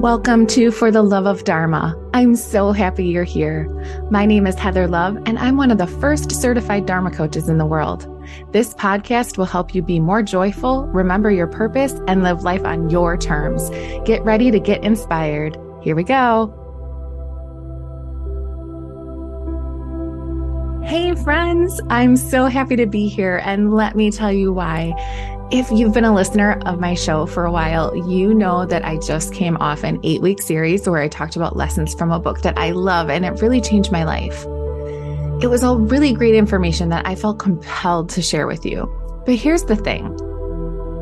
Welcome to For the Love of Dharma. I'm so happy you're here. My name is Heather Love, and I'm one of the first certified Dharma coaches in the world. This podcast will help you be more joyful, remember your purpose, and live life on your terms. Get ready to get inspired. Here we go. Hey, friends, I'm so happy to be here, and let me tell you why. If you've been a listener of my show for a while, you know that I just came off an eight week series where I talked about lessons from a book that I love and it really changed my life. It was all really great information that I felt compelled to share with you. But here's the thing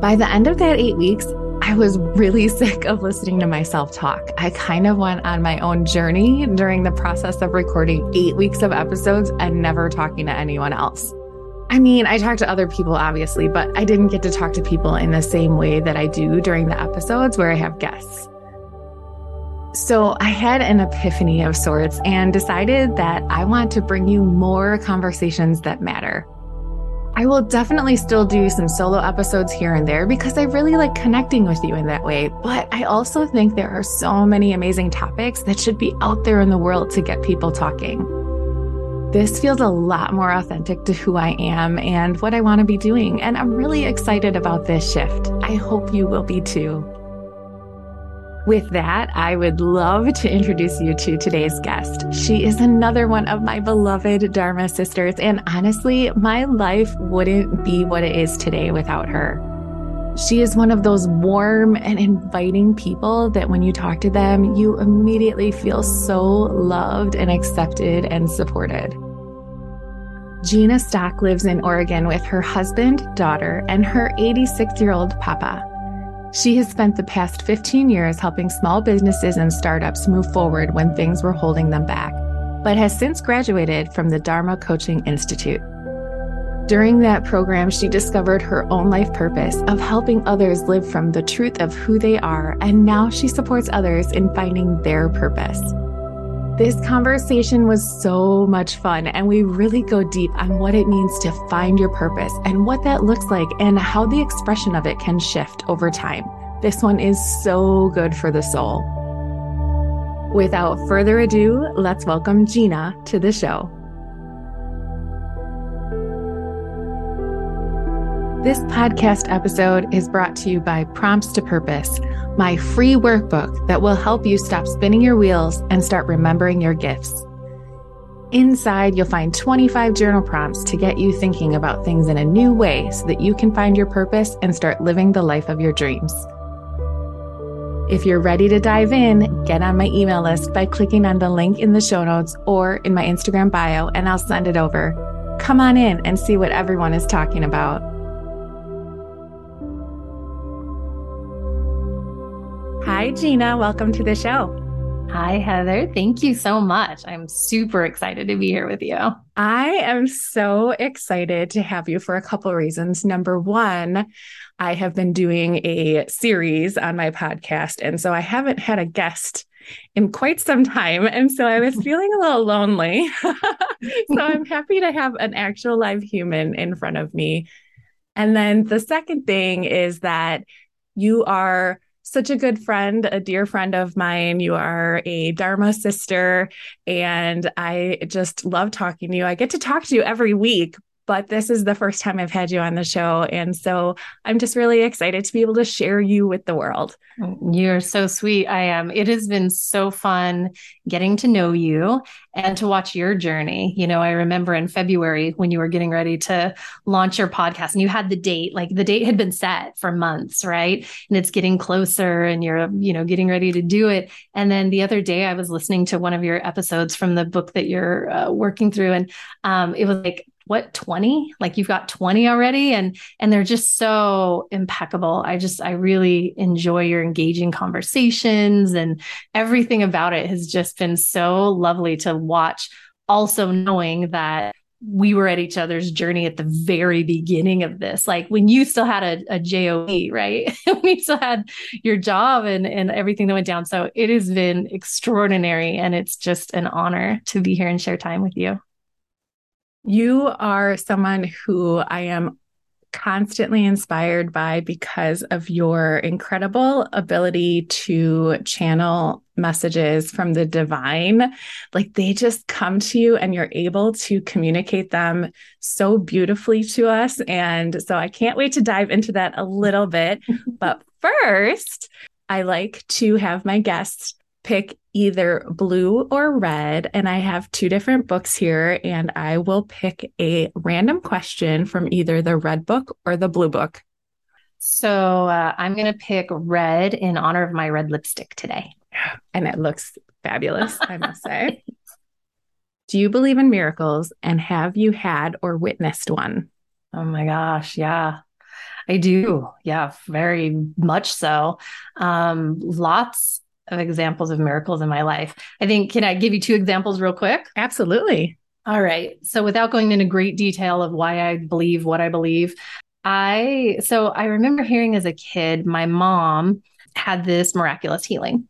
by the end of that eight weeks, I was really sick of listening to myself talk. I kind of went on my own journey during the process of recording eight weeks of episodes and never talking to anyone else. I mean, I talk to other people, obviously, but I didn't get to talk to people in the same way that I do during the episodes where I have guests. So I had an epiphany of sorts and decided that I want to bring you more conversations that matter. I will definitely still do some solo episodes here and there because I really like connecting with you in that way. But I also think there are so many amazing topics that should be out there in the world to get people talking. This feels a lot more authentic to who I am and what I want to be doing. And I'm really excited about this shift. I hope you will be too. With that, I would love to introduce you to today's guest. She is another one of my beloved Dharma sisters. And honestly, my life wouldn't be what it is today without her. She is one of those warm and inviting people that when you talk to them, you immediately feel so loved and accepted and supported. Gina Stock lives in Oregon with her husband, daughter, and her 86 year old papa. She has spent the past 15 years helping small businesses and startups move forward when things were holding them back, but has since graduated from the Dharma Coaching Institute. During that program, she discovered her own life purpose of helping others live from the truth of who they are, and now she supports others in finding their purpose. This conversation was so much fun, and we really go deep on what it means to find your purpose and what that looks like and how the expression of it can shift over time. This one is so good for the soul. Without further ado, let's welcome Gina to the show. This podcast episode is brought to you by Prompts to Purpose, my free workbook that will help you stop spinning your wheels and start remembering your gifts. Inside, you'll find 25 journal prompts to get you thinking about things in a new way so that you can find your purpose and start living the life of your dreams. If you're ready to dive in, get on my email list by clicking on the link in the show notes or in my Instagram bio, and I'll send it over. Come on in and see what everyone is talking about. Hi, Gina. Welcome to the show. Hi, Heather. Thank you so much. I'm super excited to be here with you. I am so excited to have you for a couple reasons. Number one, I have been doing a series on my podcast. And so I haven't had a guest in quite some time. And so I was feeling a little lonely. so I'm happy to have an actual live human in front of me. And then the second thing is that you are such a good friend, a dear friend of mine. You are a Dharma sister, and I just love talking to you. I get to talk to you every week, but this is the first time I've had you on the show. And so I'm just really excited to be able to share you with the world. You're so sweet. I am. It has been so fun getting to know you and to watch your journey. You know, I remember in February when you were getting ready to launch your podcast and you had the date, like the date had been set for months, right? And it's getting closer and you're, you know, getting ready to do it. And then the other day I was listening to one of your episodes from the book that you're uh, working through and um, it was like what 20 like you've got 20 already and and they're just so impeccable. I just i really enjoy your engaging conversations and everything about it has just been so lovely to watch. Also knowing that we were at each other's journey at the very beginning of this. Like when you still had a, a joe right? When you still had your job and and everything that went down. So it has been extraordinary and it's just an honor to be here and share time with you you are someone who I am constantly inspired by because of your incredible ability to channel messages from the divine. Like they just come to you and you're able to communicate them so beautifully to us. And so I can't wait to dive into that a little bit. but first, I like to have my guests pick either blue or red. And I have two different books here, and I will pick a random question from either the red book or the blue book. So uh, I'm going to pick red in honor of my red lipstick today. And it looks fabulous, I must say. Do you believe in miracles and have you had or witnessed one? Oh my gosh, yeah. I do. Yeah, very much so. Um, lots of examples of miracles in my life. I think, can I give you two examples real quick? Absolutely. All right. So, without going into great detail of why I believe what I believe, I, so I remember hearing as a kid, my mom had this miraculous healing.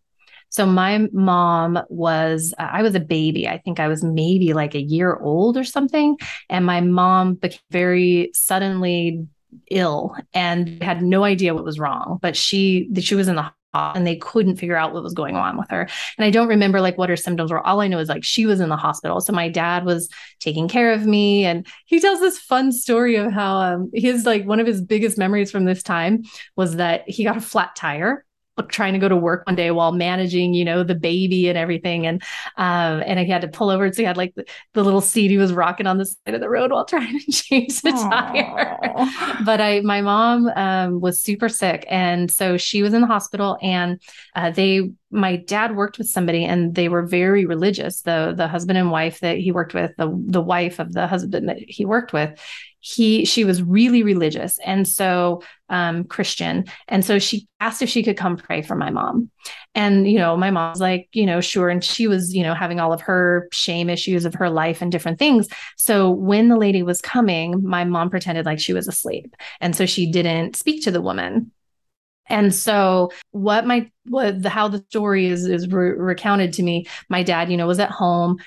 So my mom was, I was a baby. I think I was maybe like a year old or something. And my mom became very suddenly ill and had no idea what was wrong, but she, she was in the and they couldn't figure out what was going on with her. And I don't remember like what her symptoms were. All I know is like she was in the hospital. So my dad was taking care of me. And he tells this fun story of how um, his like one of his biggest memories from this time was that he got a flat tire trying to go to work one day while managing, you know, the baby and everything. And um, and I had to pull over. So he had like the, the, little seat he was rocking on the side of the road while trying to change the Aww. tire. but I my mom um, was super sick. And so she was in the hospital and uh, they my dad worked with somebody and they were very religious. The the husband and wife that he worked with, the the wife of the husband that he worked with, he she was really religious and so um, christian. And so she asked if she could come pray for my mom. And you know my mom's like you know sure. And she was you know having all of her shame issues of her life and different things. So when the lady was coming my mom pretended like she was asleep. And so she didn't speak to the woman. And so what my what the how the story is is re- recounted to me my dad you know was at home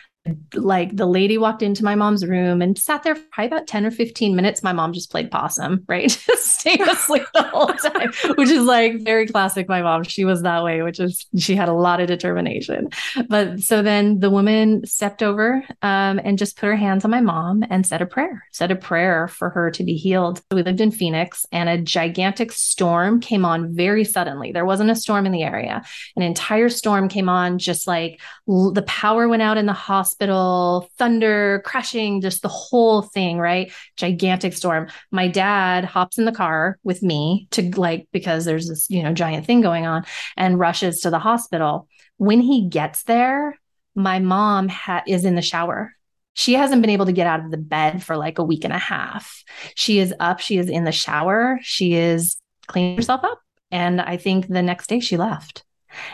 like the lady walked into my mom's room and sat there for probably about 10 or 15 minutes. My mom just played possum, right? just stayed asleep the whole time, which is like very classic. My mom, she was that way, which is she had a lot of determination. But so then the woman stepped over um, and just put her hands on my mom and said a prayer, said a prayer for her to be healed. We lived in Phoenix and a gigantic storm came on very suddenly. There wasn't a storm in the area. An entire storm came on, just like l- the power went out in the hospital hospital, thunder, crashing, just the whole thing, right? Gigantic storm. My dad hops in the car with me to like, because there's this, you know, giant thing going on and rushes to the hospital. When he gets there, my mom ha- is in the shower she hasn't been able to get out of the bed for like a week and a half. She is up, she is in the shower, she is cleaning herself up. And I think the next day she left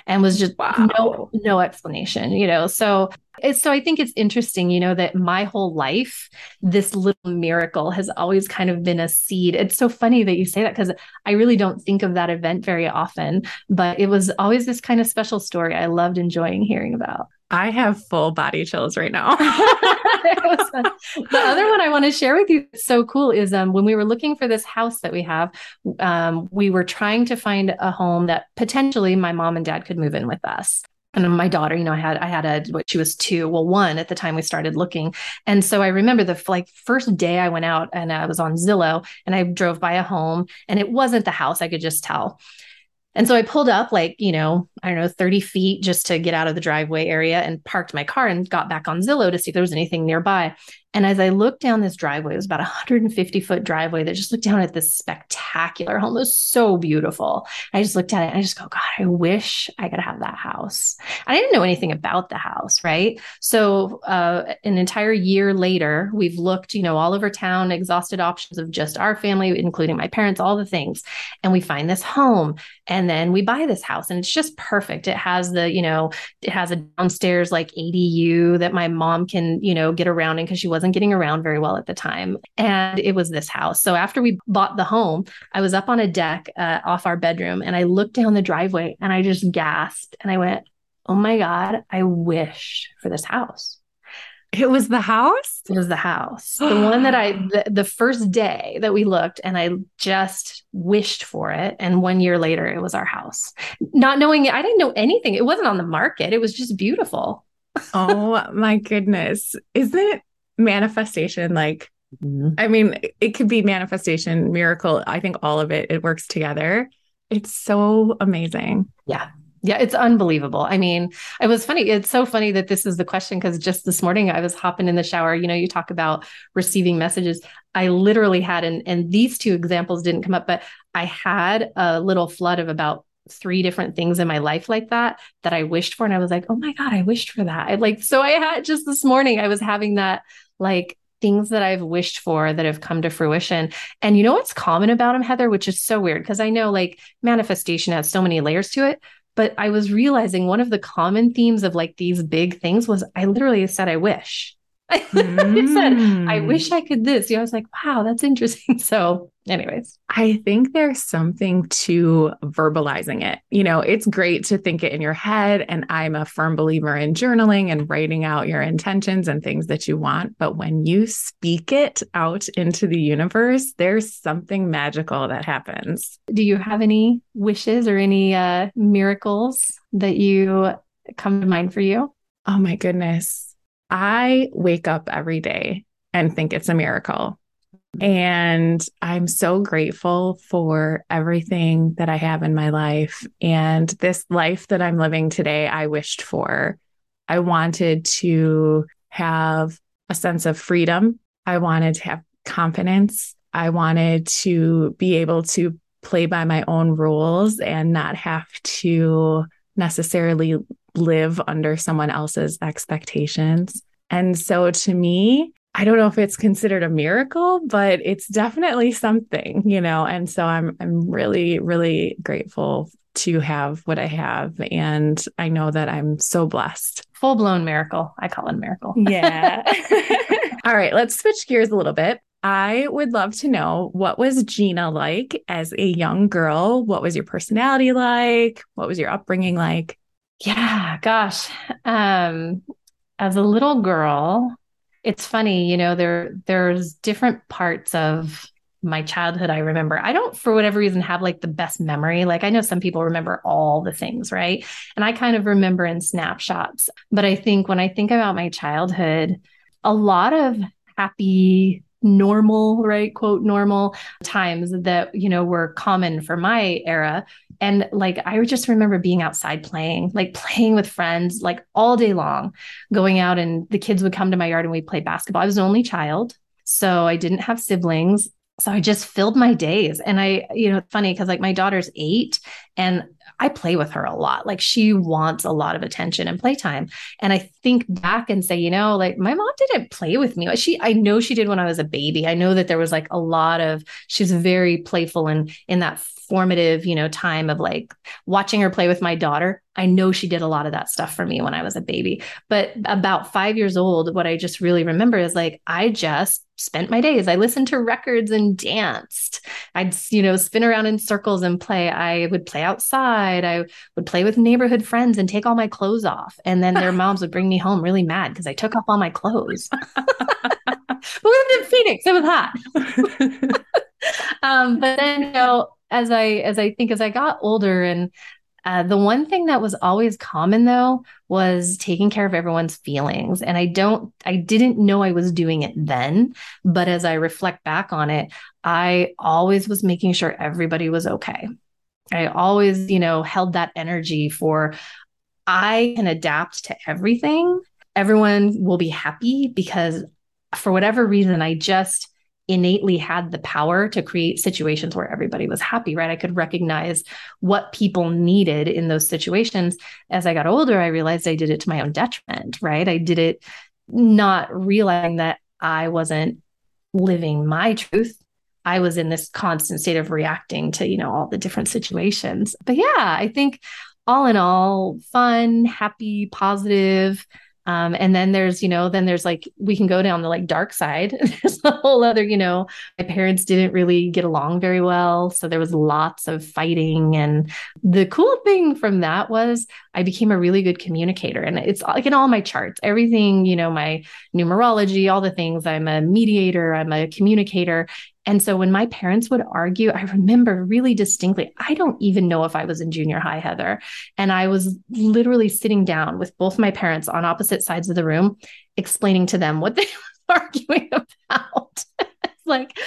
and was just wow. no no explanation you know so so i think it's interesting you know that my whole life this little miracle has always kind of been a seed it's so funny that you say that because i really don't think of that event very often but it was always this kind of special story i loved enjoying hearing about I have full body chills right now. the other one I want to share with you, so cool, is um, when we were looking for this house that we have, um, we were trying to find a home that potentially my mom and dad could move in with us. And my daughter you know i had i had a what she was two well one at the time we started looking. And so i remember the like first day i went out and i was on zillow and i drove by a home and it wasn't the house i could just tell and so I pulled up like, you know, I don't know, 30 feet just to get out of the driveway area and parked my car and got back on Zillow to see if there was anything nearby. And as I looked down this driveway, it was about a 150 foot driveway that just looked down at this spectacular home. It was so beautiful. I just looked at it and I just go, God, I wish I could have that house. I didn't know anything about the house, right? So uh, an entire year later, we've looked, you know, all over town, exhausted options of just our family, including my parents, all the things. And we find this home and then we buy this house and it's just perfect. It has the, you know, it has a downstairs like ADU that my mom can, you know, get around in because she wasn't wasn't getting around very well at the time. And it was this house. So after we bought the home, I was up on a deck uh, off our bedroom and I looked down the driveway and I just gasped and I went, Oh my God, I wish for this house. It was the house? It was the house. The one that I, the, the, first day that we looked and I just wished for it. And one year later, it was our house. Not knowing it, I didn't know anything. It wasn't on the market. It was just beautiful. oh my goodness. Isn't manifestation like, mm-hmm. I mean, it could be manifestation, miracle. I think all of it, it works together. It's so amazing. Yeah. Yeah, it's unbelievable. I mean, it was funny. It's so funny that this is the question because just this morning I was hopping in the shower. You know, you talk about receiving messages. I literally had, and, and these two examples didn't come up, but I had a little flood of about three different things in my life like that that I wished for. And I was like, oh my God, I wished for that. I like, so I had just this morning, I was having that like things that I've wished for that have come to fruition. And you know what's common about them, Heather, which is so weird because I know like manifestation has so many layers to it. But I was realizing one of the common themes of like these big things was I literally said, I wish. I said, I mm. wish I could this. You know, I was like, wow, that's interesting. So, anyways, I think there's something to verbalizing it. You know, it's great to think it in your head. And I'm a firm believer in journaling and writing out your intentions and things that you want. But when you speak it out into the universe, there's something magical that happens. Do you have any wishes or any uh, miracles that you come to mind for you? Oh, my goodness. I wake up every day and think it's a miracle. And I'm so grateful for everything that I have in my life. And this life that I'm living today, I wished for. I wanted to have a sense of freedom. I wanted to have confidence. I wanted to be able to play by my own rules and not have to necessarily live under someone else's expectations. And so to me, I don't know if it's considered a miracle, but it's definitely something, you know. And so I'm I'm really really grateful to have what I have and I know that I'm so blessed. Full blown miracle. I call it a miracle. Yeah. All right, let's switch gears a little bit. I would love to know what was Gina like as a young girl? What was your personality like? What was your upbringing like? Yeah, gosh. Um, as a little girl, it's funny, you know, there there's different parts of my childhood I remember. I don't for whatever reason have like the best memory. Like I know some people remember all the things, right? And I kind of remember in snapshots. But I think when I think about my childhood, a lot of happy normal, right? Quote, normal times that, you know, were common for my era. And like, I just remember being outside playing, like playing with friends, like all day long, going out and the kids would come to my yard and we play basketball. I was an only child. So I didn't have siblings. So I just filled my days. And I, you know, funny because like my daughter's eight and I play with her a lot. Like she wants a lot of attention and playtime. And I think back and say, you know, like my mom didn't play with me. She, I know she did when I was a baby. I know that there was like a lot of, she's very playful and in that formative, you know, time of like watching her play with my daughter. I know she did a lot of that stuff for me when I was a baby. But about five years old, what I just really remember is like, I just spent my days. I listened to records and danced. I'd, you know, spin around in circles and play. I would play outside. I would play with neighborhood friends and take all my clothes off. And then their moms would bring me home really mad because I took off all my clothes. but we lived in Phoenix. It was hot. um, but then, you know, as I as I think as I got older and uh, the one thing that was always common though was taking care of everyone's feelings. And I don't, I didn't know I was doing it then. But as I reflect back on it, I always was making sure everybody was okay. I always, you know, held that energy for I can adapt to everything. Everyone will be happy because for whatever reason, I just, innately had the power to create situations where everybody was happy, right? I could recognize what people needed in those situations. As I got older, I realized I did it to my own detriment, right? I did it not realizing that I wasn't living my truth. I was in this constant state of reacting to, you know, all the different situations. But yeah, I think all in all, fun, happy, positive, um, and then there's, you know, then there's like, we can go down the like dark side. there's a whole other, you know, my parents didn't really get along very well. So there was lots of fighting. And the cool thing from that was I became a really good communicator. And it's like in all my charts, everything, you know, my numerology, all the things. I'm a mediator, I'm a communicator. And so when my parents would argue, I remember really distinctly, I don't even know if I was in junior high, Heather. And I was literally sitting down with both my parents on opposite sides of the room, explaining to them what they were arguing about. like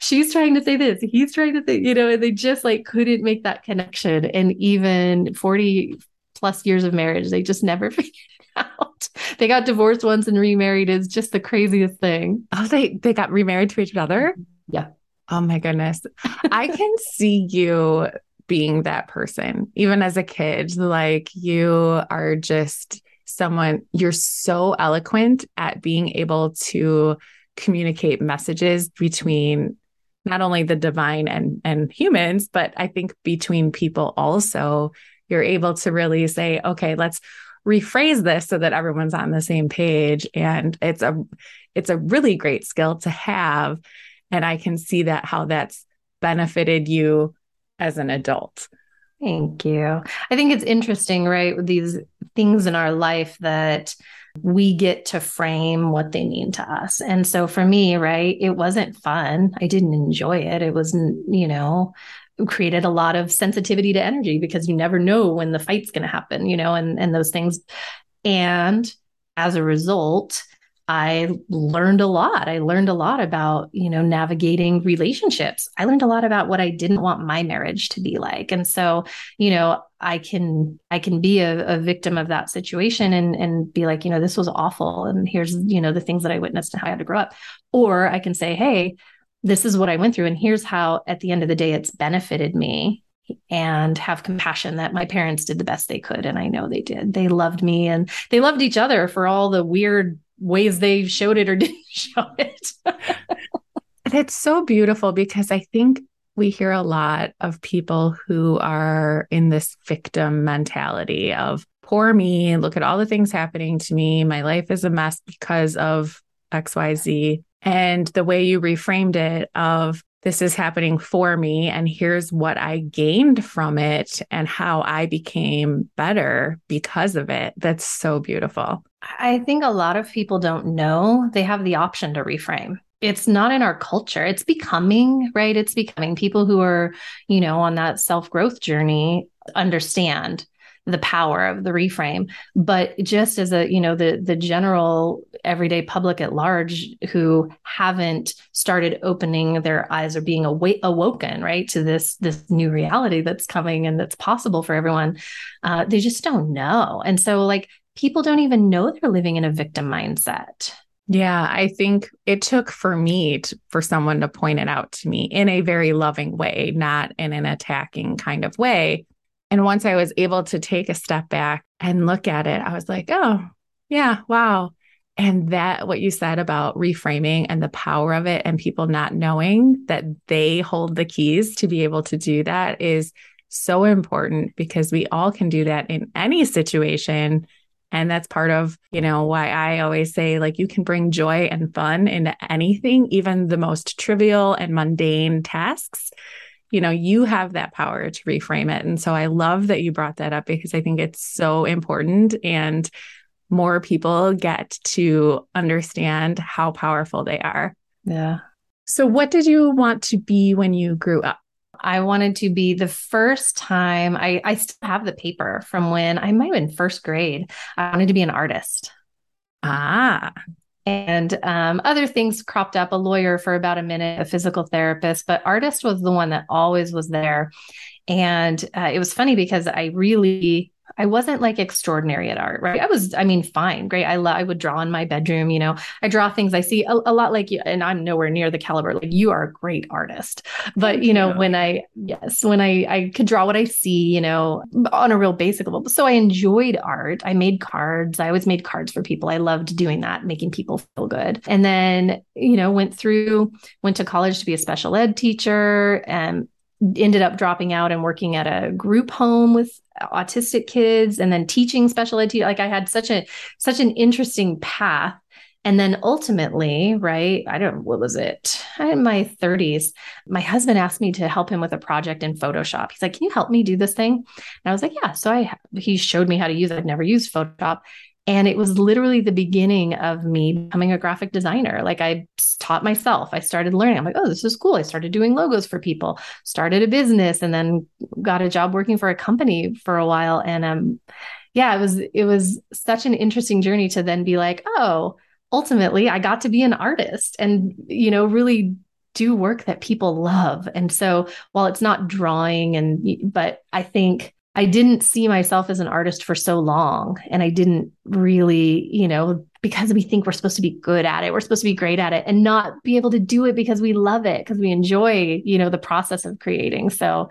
she's trying to say this, he's trying to say, you know, and they just like couldn't make that connection. And even 40 plus years of marriage, they just never figured it out. They got divorced once and remarried is just the craziest thing. Oh, they they got remarried to each other? Mm-hmm. Yeah. Oh my goodness. I can see you being that person, even as a kid. Like you are just someone, you're so eloquent at being able to communicate messages between not only the divine and and humans but i think between people also you're able to really say okay let's rephrase this so that everyone's on the same page and it's a it's a really great skill to have and i can see that how that's benefited you as an adult thank you i think it's interesting right these things in our life that we get to frame what they mean to us. And so for me, right, it wasn't fun. I didn't enjoy it. It wasn't, you know, created a lot of sensitivity to energy because you never know when the fight's going to happen, you know, and and those things. And as a result, I learned a lot. I learned a lot about, you know, navigating relationships. I learned a lot about what I didn't want my marriage to be like. And so, you know, I can I can be a, a victim of that situation and and be like, you know, this was awful. And here's, you know, the things that I witnessed and how I had to grow up. Or I can say, hey, this is what I went through. And here's how at the end of the day it's benefited me and have compassion that my parents did the best they could. And I know they did. They loved me and they loved each other for all the weird ways they showed it or didn't show it. That's so beautiful because I think we hear a lot of people who are in this victim mentality of poor me, look at all the things happening to me. My life is a mess because of XYZ. And the way you reframed it of this is happening for me and here's what I gained from it and how I became better because of it. That's so beautiful. I think a lot of people don't know they have the option to reframe. It's not in our culture. It's becoming, right? It's becoming people who are, you know, on that self growth journey understand the power of the reframe. But just as a you know the the general everyday public at large who haven't started opening their eyes or being awa- awoken right to this this new reality that's coming and that's possible for everyone uh, they just don't know. And so like people don't even know they're living in a victim mindset. Yeah, I think it took for me to, for someone to point it out to me in a very loving way, not in an attacking kind of way. And once I was able to take a step back and look at it, I was like, oh, yeah, wow. And that, what you said about reframing and the power of it, and people not knowing that they hold the keys to be able to do that is so important because we all can do that in any situation. And that's part of, you know, why I always say, like, you can bring joy and fun into anything, even the most trivial and mundane tasks you know, you have that power to reframe it. And so I love that you brought that up because I think it's so important and more people get to understand how powerful they are. Yeah. So, what did you want to be when you grew up? I wanted to be the first time I, I still have the paper from when I might have been first grade. I wanted to be an artist. Ah, and um, other things cropped up a lawyer for about a minute a physical therapist but artist was the one that always was there. And uh, it was funny because i really I wasn't like extraordinary at art, right? I was, I mean, fine, great. I love, I would draw in my bedroom, you know, I draw things I see a, a, lot like you, and I'm nowhere near the caliber. Like you are a great artist, but you know, when I, yes, when I, I could draw what I see, you know, on a real basic level. So I enjoyed art. I made cards. I always made cards for people. I loved doing that, making people feel good. And then, you know, went through, went to college to be a special ed teacher and ended up dropping out and working at a group home with autistic kids and then teaching special ed like i had such a such an interesting path And then ultimately, right, I don't, what was it? In my 30s, my husband asked me to help him with a project in Photoshop. He's like, Can you help me do this thing? And I was like, Yeah. So I, he showed me how to use it. I'd never used Photoshop. And it was literally the beginning of me becoming a graphic designer. Like I taught myself, I started learning. I'm like, oh, this is cool. I started doing logos for people, started a business, and then got a job working for a company for a while. And um, yeah, it was it was such an interesting journey to then be like, oh, ultimately I got to be an artist and, you know, really do work that people love. And so while it's not drawing and, but I think I didn't see myself as an artist for so long. And I didn't really, you know, because we think we're supposed to be good at it, we're supposed to be great at it and not be able to do it because we love it, because we enjoy, you know, the process of creating. So,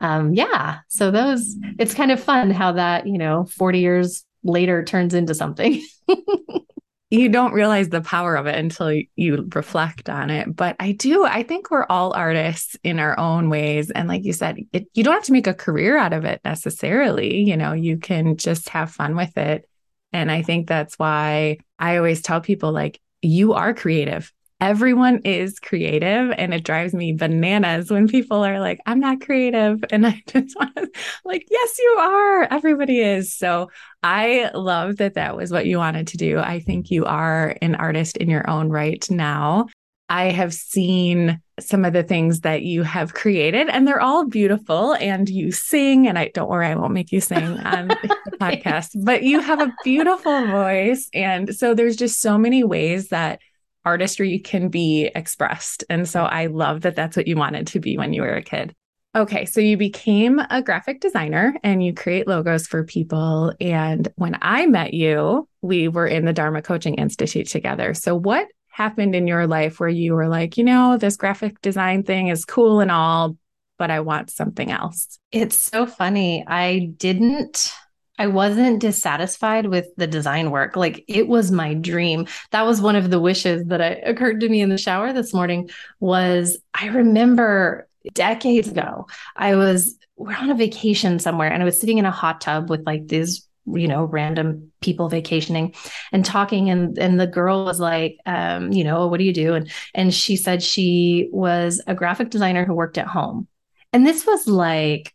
um, yeah. So those, it's kind of fun how that, you know, 40 years later turns into something. you don't realize the power of it until you reflect on it. But I do, I think we're all artists in our own ways. And like you said, it, you don't have to make a career out of it necessarily. You know, you can just have fun with it. And I think that's why I always tell people, like, you are creative everyone is creative and it drives me bananas when people are like i'm not creative. And i just want to like yes you are. Everybody is. So i love that that was what you wanted to do. I think you are an artist in your own right now. I have seen some of the things that you have created and they're all beautiful and you sing and i don't worry i won't make you sing on the podcast but you have a beautiful voice. And so there's just so many ways that artistry can be expressed. And so I love that that's what you wanted to be when you were a kid. Okay, so you became a graphic designer and you create logos for people. And when I met you, we were in the Dharma Coaching Institute together. So, what happened in your life where you were like, you know, this graphic design thing is cool and all, but I want something else? It's so funny. I didn't I wasn't dissatisfied with the design work. Like it was my dream. That was one of the wishes that I, occurred to me in the shower this morning was I remember decades ago, I was we're on a vacation somewhere and I was sitting in a hot tub with like these you know random people vacationing and talking and and the girl was like um you know what do you do and and she said she was a graphic designer who worked at home and this was like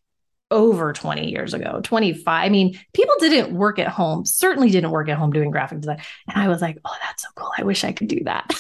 over 20 years ago, 25. I mean, people didn't work at home, certainly didn't work at home doing graphic design. And I was like, oh, that's so cool. I wish I could do that.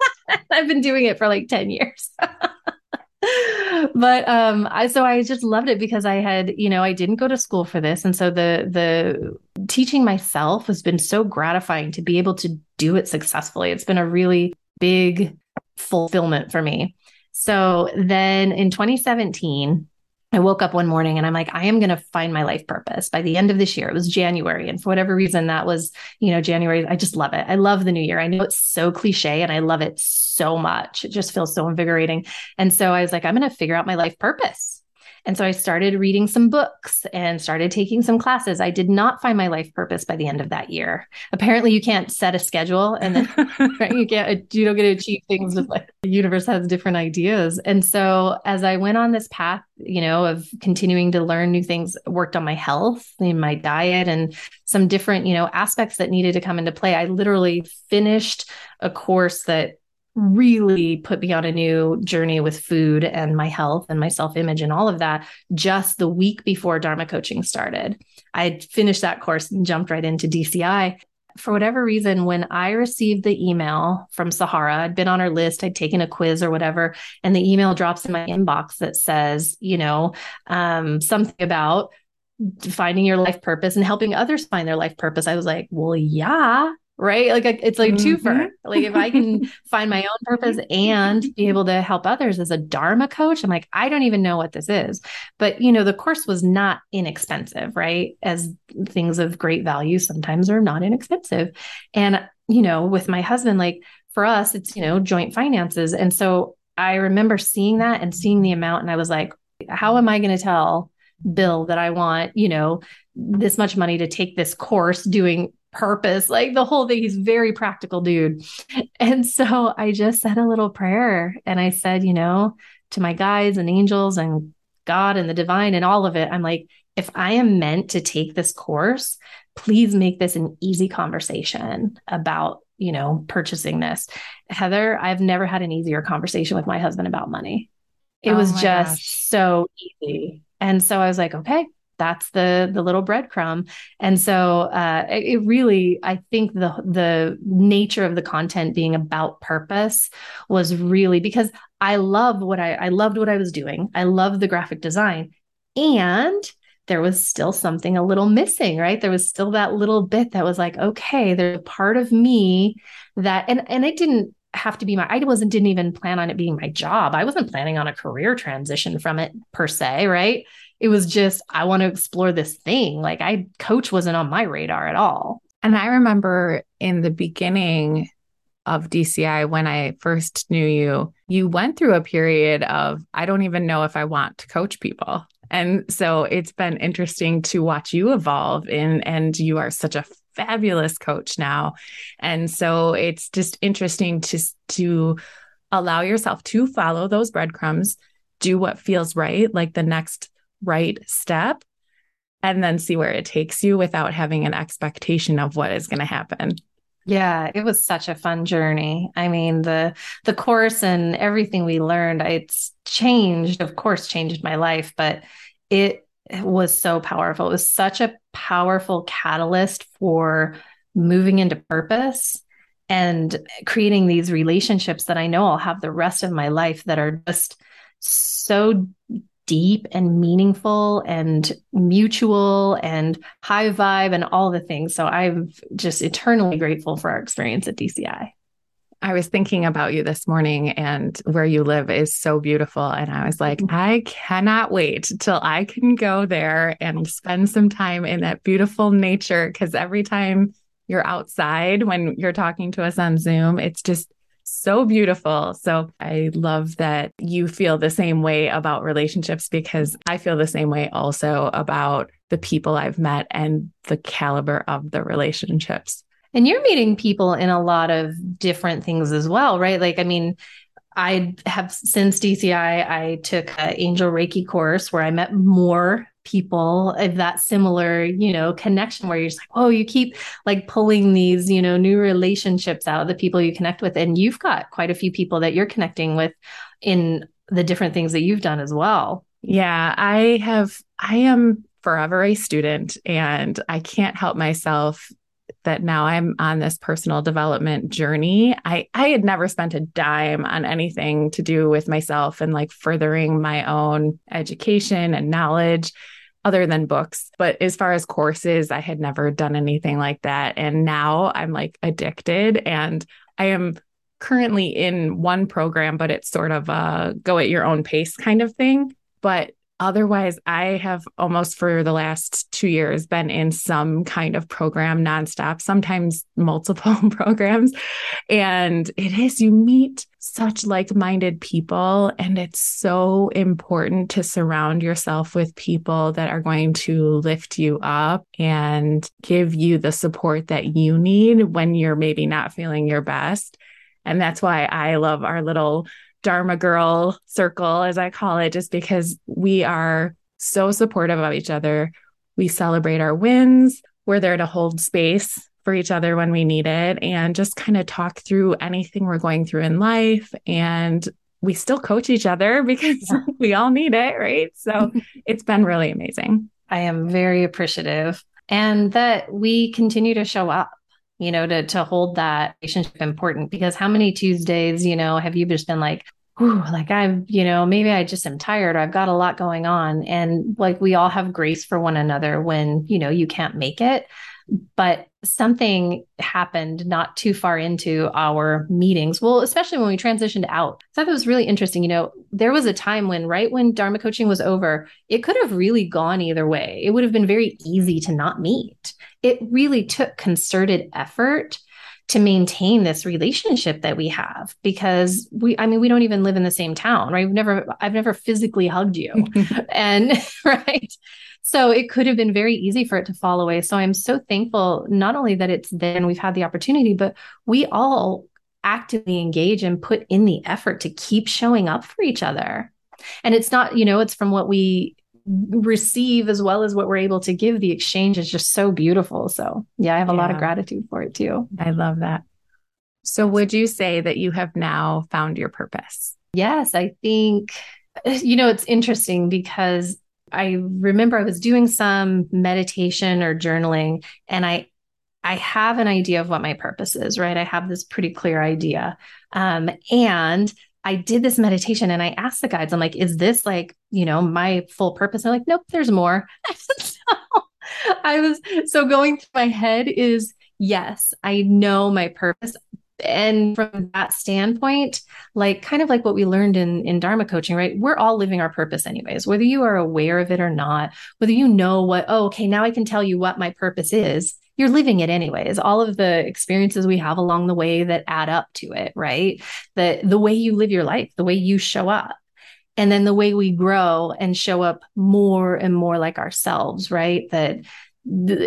I've been doing it for like 10 years. but um I so I just loved it because I had, you know, I didn't go to school for this. And so the the teaching myself has been so gratifying to be able to do it successfully. It's been a really big fulfillment for me. So then in 2017, I woke up one morning and I'm like, I am going to find my life purpose by the end of this year. It was January. And for whatever reason, that was, you know, January. I just love it. I love the new year. I know it's so cliche and I love it so much. It just feels so invigorating. And so I was like, I'm going to figure out my life purpose. And so I started reading some books and started taking some classes. I did not find my life purpose by the end of that year. Apparently, you can't set a schedule and then right, you can't uh, you don't get to achieve things with like the universe has different ideas. And so as I went on this path, you know, of continuing to learn new things, worked on my health, in my diet, and some different, you know, aspects that needed to come into play. I literally finished a course that really put me on a new journey with food and my health and my self image and all of that just the week before Dharma coaching started. I finished that course and jumped right into DCI. For whatever reason, when I received the email from Sahara, I'd been on her list, I'd taken a quiz or whatever, and the email drops in my inbox that says, you know, um, something about finding your life purpose and helping others find their life purpose. I was like, well, yeah, right? Like it's like mm-hmm. twofer. Like if I can find my own purpose and be able to help others as a Dharma coach, I'm like, I don't even know what this is. But you know, the course was not inexpensive, right? As things of great value sometimes are not inexpensive. And you know, with my husband, like for us, it's you know, joint finances. And so I remember seeing that and seeing the amount, and I was like, how am I going to tell Bill that I want, you know, this much money to take this course doing purpose, like the whole thing. He's very practical dude. And so I just said a little prayer and I said, you know, to my guides and angels and God and the divine and all of it, I'm like, if I am meant to take this course, please make this an easy conversation about you know, purchasing this. Heather, I've never had an easier conversation with my husband about money. It oh was just gosh. so easy. And so I was like, okay, that's the the little breadcrumb and so uh, it really i think the the nature of the content being about purpose was really because i love what i i loved what i was doing i loved the graphic design and there was still something a little missing, right? There was still that little bit that was like, okay, there's a part of me that, and and it didn't have to be my I wasn't didn't even plan on it being my job. I wasn't planning on a career transition from it per se, right? It was just I want to explore this thing. Like I coach wasn't on my radar at all. And I remember in the beginning of DCI when I first knew you, you went through a period of I don't even know if I want to coach people. And so it's been interesting to watch you evolve in and you are such a fabulous coach now. And so it's just interesting to to allow yourself to follow those breadcrumbs, do what feels right, like the next right step, and then see where it takes you without having an expectation of what is going to happen. Yeah, it was such a fun journey. I mean, the the course and everything we learned, it's changed, of course, changed my life, but it was so powerful. It was such a powerful catalyst for moving into purpose and creating these relationships that I know I'll have the rest of my life that are just so deep and meaningful and mutual and high vibe and all the things. So I'm just eternally grateful for our experience at DCI. I was thinking about you this morning and where you live is so beautiful. And I was like, mm-hmm. I cannot wait till I can go there and spend some time in that beautiful nature. Cause every time you're outside when you're talking to us on Zoom, it's just so beautiful. So I love that you feel the same way about relationships because I feel the same way also about the people I've met and the caliber of the relationships. And you're meeting people in a lot of different things as well, right? Like, I mean, I have since DCI, I took an angel Reiki course where I met more people of that similar, you know, connection where you're just like, oh, you keep like pulling these, you know, new relationships out of the people you connect with. And you've got quite a few people that you're connecting with in the different things that you've done as well. Yeah, I have, I am forever a student and I can't help myself that now I'm on this personal development journey. I I had never spent a dime on anything to do with myself and like furthering my own education and knowledge other than books. But as far as courses, I had never done anything like that. And now I'm like addicted and I am currently in one program, but it's sort of a go at your own pace kind of thing. But otherwise, I have almost for the last two years been in some kind of program nonstop, sometimes multiple programs. And it is, you meet such like minded people. And it's so important to surround yourself with people that are going to lift you up and give you the support that you need when you're maybe not feeling your best. And that's why I love our little Dharma Girl circle, as I call it, just because we are so supportive of each other. We celebrate our wins. We're there to hold space for each other when we need it and just kind of talk through anything we're going through in life. And we still coach each other because yeah. we all need it, right? So it's been really amazing. I am very appreciative and that we continue to show up you know, to to hold that relationship important because how many Tuesdays, you know, have you just been like, Ooh, like I'm, you know, maybe I just am tired or I've got a lot going on. And like we all have grace for one another when, you know, you can't make it. But something happened not too far into our meetings. Well, especially when we transitioned out. I thought it was really interesting. You know, there was a time when, right when Dharma coaching was over, it could have really gone either way. It would have been very easy to not meet. It really took concerted effort to maintain this relationship that we have because we i mean we don't even live in the same town right we've never i've never physically hugged you and right so it could have been very easy for it to fall away. So I'm so thankful not only that it's then we've had the opportunity, but we all actively engage and put in the effort to keep showing up for each other. And it's not, you know, it's from what we receive as well as what we're able to give. The exchange is just so beautiful. So, yeah, I have a yeah. lot of gratitude for it too. I love that. So, would you say that you have now found your purpose? Yes, I think, you know, it's interesting because I remember I was doing some meditation or journaling and I I have an idea of what my purpose is, right? I have this pretty clear idea. Um, and I did this meditation and I asked the guides, I'm like, is this like, you know, my full purpose? And they're like, nope, there's more. I was so going through my head is yes, I know my purpose and from that standpoint like kind of like what we learned in in dharma coaching right? We're all living our purpose anyways whether you are aware of it or not whether you know what oh okay now i can tell you what my purpose is you're living it anyways. All of the experiences we have along the way that add up to it right? The the way you live your life the way you show up. And then the way we grow and show up more and more like ourselves right? That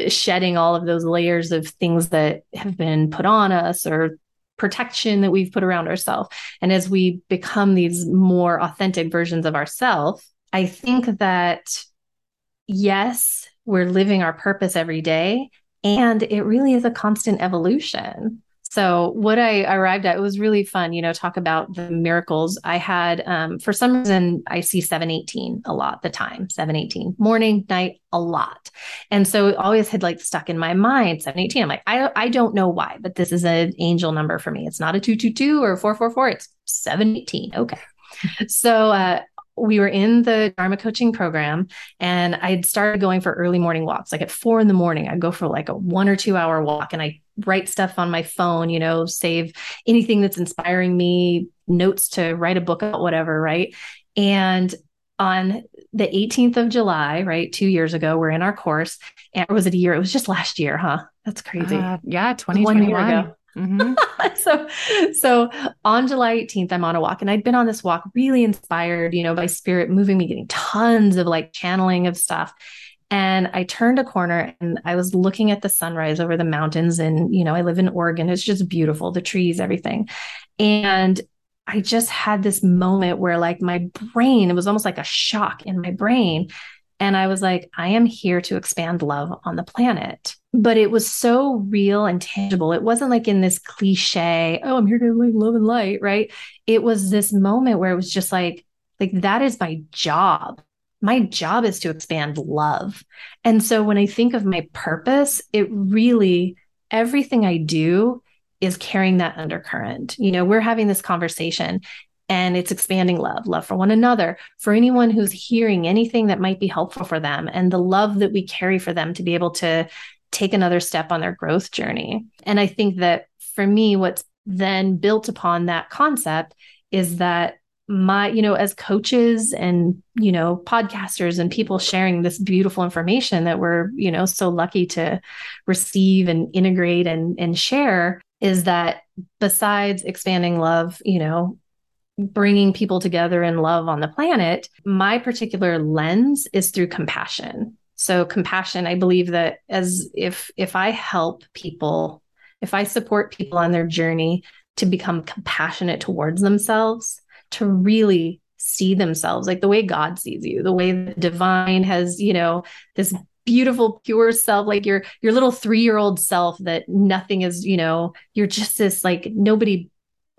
shedding all of those layers of things that have been put on us or protection that we've put around ourselves. And as we become these more authentic versions of ourselves, I think that yes, we're living our purpose every day. And it really is a constant evolution. So what I arrived at was really fun, you know, talk about the miracles. I had um, for some reason I see 718 a lot the time, 718 morning, night, a lot. And so it always had like stuck in my mind, 718. I'm like, I I don't know why, but this is an angel number for me. It's not a 222 or 444, it's 718. Okay. so uh we were in the Dharma coaching program and I'd started going for early morning walks. Like at four in the morning, I'd go for like a one or two hour walk and I write stuff on my phone, you know, save anything that's inspiring me, notes to write a book about, whatever. Right. And on the 18th of July, right, two years ago, we're in our course. And was it a year? It was just last year, huh? That's crazy. Uh, yeah, 2021. One year ago. Mm-hmm. so, so on July 18th, I'm on a walk and I'd been on this walk really inspired, you know, by spirit moving me, getting tons of like channeling of stuff. And I turned a corner and I was looking at the sunrise over the mountains. And, you know, I live in Oregon. It's just beautiful, the trees, everything. And I just had this moment where, like, my brain, it was almost like a shock in my brain. And I was like, I am here to expand love on the planet. But it was so real and tangible. It wasn't like in this cliche, oh, I'm here to live love and light, right? It was this moment where it was just like, like that is my job. My job is to expand love. And so when I think of my purpose, it really, everything I do is carrying that undercurrent. You know, we're having this conversation and it's expanding love, love for one another, for anyone who's hearing anything that might be helpful for them, and the love that we carry for them to be able to take another step on their growth journey. And I think that for me, what's then built upon that concept is that my you know as coaches and you know podcasters and people sharing this beautiful information that we're you know so lucky to receive and integrate and and share is that besides expanding love you know bringing people together in love on the planet, my particular lens is through compassion. So compassion, I believe that as if if I help people, if I support people on their journey to become compassionate towards themselves, to really see themselves like the way God sees you, the way the divine has, you know, this beautiful pure self like your your little 3-year-old self that nothing is, you know, you're just this like nobody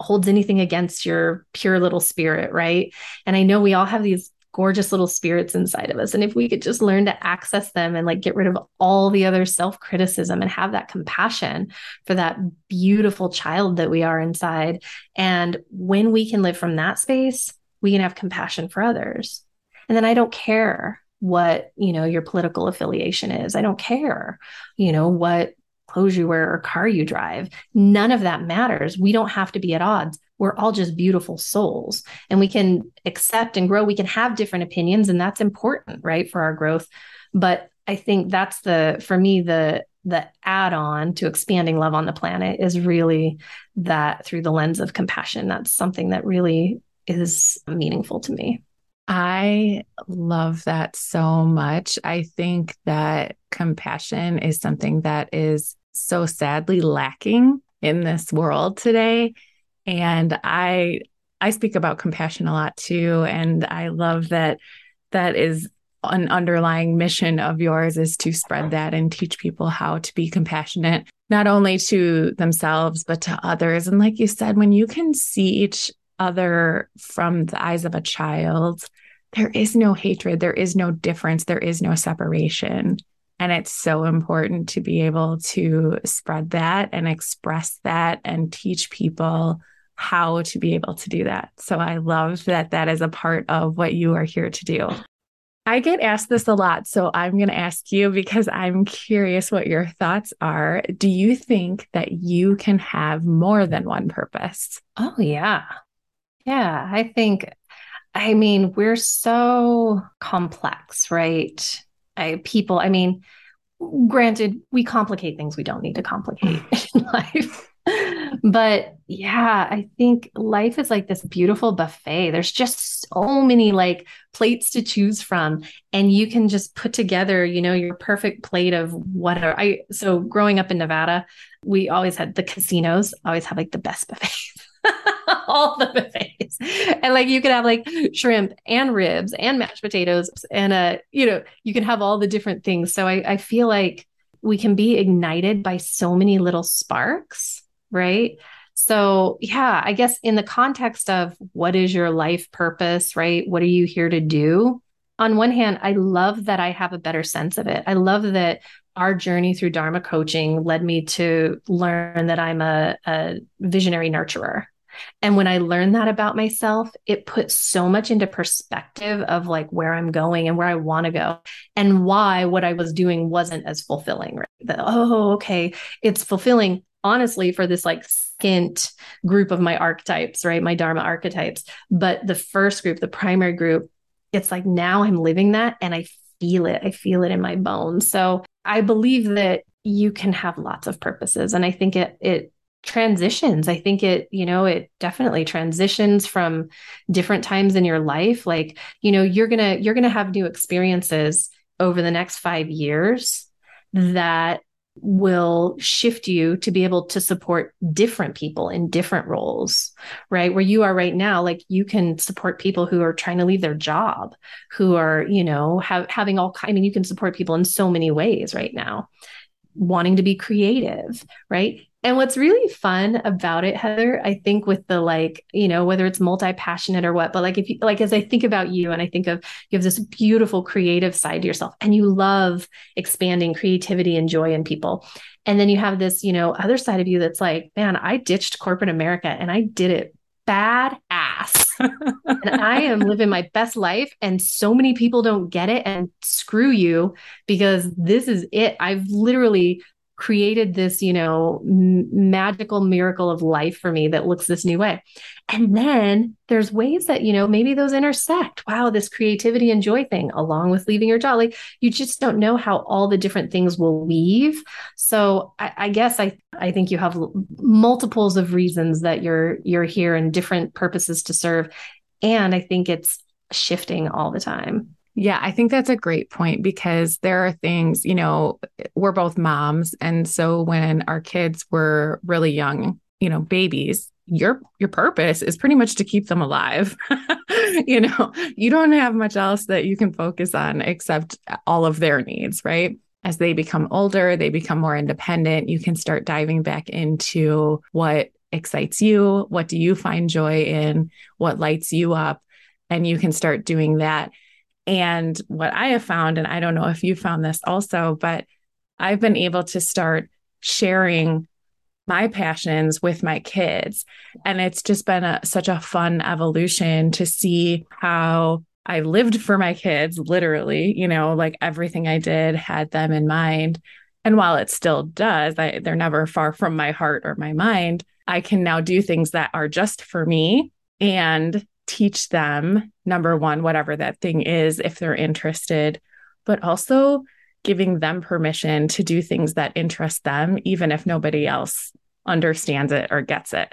holds anything against your pure little spirit, right? And I know we all have these gorgeous little spirits inside of us. And if we could just learn to access them and like get rid of all the other self criticism and have that compassion for that beautiful child that we are inside. And when we can live from that space, we can have compassion for others. And then I don't care what, you know, your political affiliation is. I don't care, you know, what clothes you wear or car you drive. None of that matters. We don't have to be at odds. We're all just beautiful souls and we can accept and grow. We can have different opinions and that's important, right? For our growth. But I think that's the, for me, the, the add on to expanding love on the planet is really that through the lens of compassion. That's something that really is meaningful to me. I love that so much. I think that compassion is something that is so sadly lacking in this world today. And I I speak about compassion a lot too. And I love that that is an underlying mission of yours is to spread that and teach people how to be compassionate not only to themselves, but to others. And like you said, when you can see each other from the eyes of a child, there is no hatred, there is no difference, there is no separation. And it's so important to be able to spread that and express that and teach people how to be able to do that. So I love that that is a part of what you are here to do. I get asked this a lot. So I'm going to ask you because I'm curious what your thoughts are. Do you think that you can have more than one purpose? Oh, yeah. Yeah. I think, I mean, we're so complex, right? I, people, I mean, granted, we complicate things we don't need to complicate mm. in life. but yeah, I think life is like this beautiful buffet. There's just so many like plates to choose from and you can just put together, you know, your perfect plate of whatever. I so growing up in Nevada, we always had the casinos, always have like the best buffets. all the buffets. And like you could have like shrimp and ribs and mashed potatoes and uh, you know, you can have all the different things. So I, I feel like we can be ignited by so many little sparks, right? So, yeah, I guess in the context of what is your life purpose, right? What are you here to do? On one hand, I love that I have a better sense of it. I love that our journey through Dharma coaching led me to learn that I'm a, a visionary nurturer, and when I learned that about myself, it put so much into perspective of like where I'm going and where I want to go and why what I was doing wasn't as fulfilling. Right. That, oh, okay. It's fulfilling honestly for this like second group of my archetypes, right? My Dharma archetypes. But the first group, the primary group, it's like now I'm living that and I feel it. I feel it in my bones. So I believe that you can have lots of purposes. And I think it it transitions. I think it you know it definitely transitions from different times in your life. Like you know you're gonna you're gonna have new experiences over the next five years that will shift you to be able to support different people in different roles right? Where you are right now like you can support people who are trying to leave their job who are you know have, having all i mean you can support people in so many ways right now. Wanting to be creative right and what's really fun about it, Heather, I think with the like, you know, whether it's multi passionate or what, but like if you like, as I think about you and I think of you have this beautiful creative side to yourself and you love expanding creativity and joy in people. And then you have this, you know, other side of you that's like, man, I ditched corporate America and I did it bad ass. and I am living my best life. And so many people don't get it. And screw you because this is it. I've literally created this, you know, m- magical miracle of life for me that looks this new way. And then there's ways that, you know, maybe those intersect. Wow, this creativity and joy thing along with leaving your job. Like you just don't know how all the different things will weave. So I, I guess I I think you have multiples of reasons that you're you're here and different purposes to serve. And I think it's shifting all the time. Yeah, I think that's a great point because there are things, you know, we're both moms. And so when our kids were really young, you know, babies, your your purpose is pretty much to keep them alive. you know, you don't have much else that you can focus on except all of their needs, right? As they become older, they become more independent, you can start diving back into what excites you, what do you find joy in, what lights you up, and you can start doing that and what I have found, and I don't know if you found this also, but I've been able to start sharing my passions with my kids. And it's just been a, such a fun evolution to see how I lived for my kids, literally, you know, like everything I did had them in mind. And while it still does, I, they're never far from my heart or my mind. I can now do things that are just for me and teach them, number one, whatever that thing is, if they're interested, but also giving them permission to do things that interest them, even if nobody else understands it or gets it.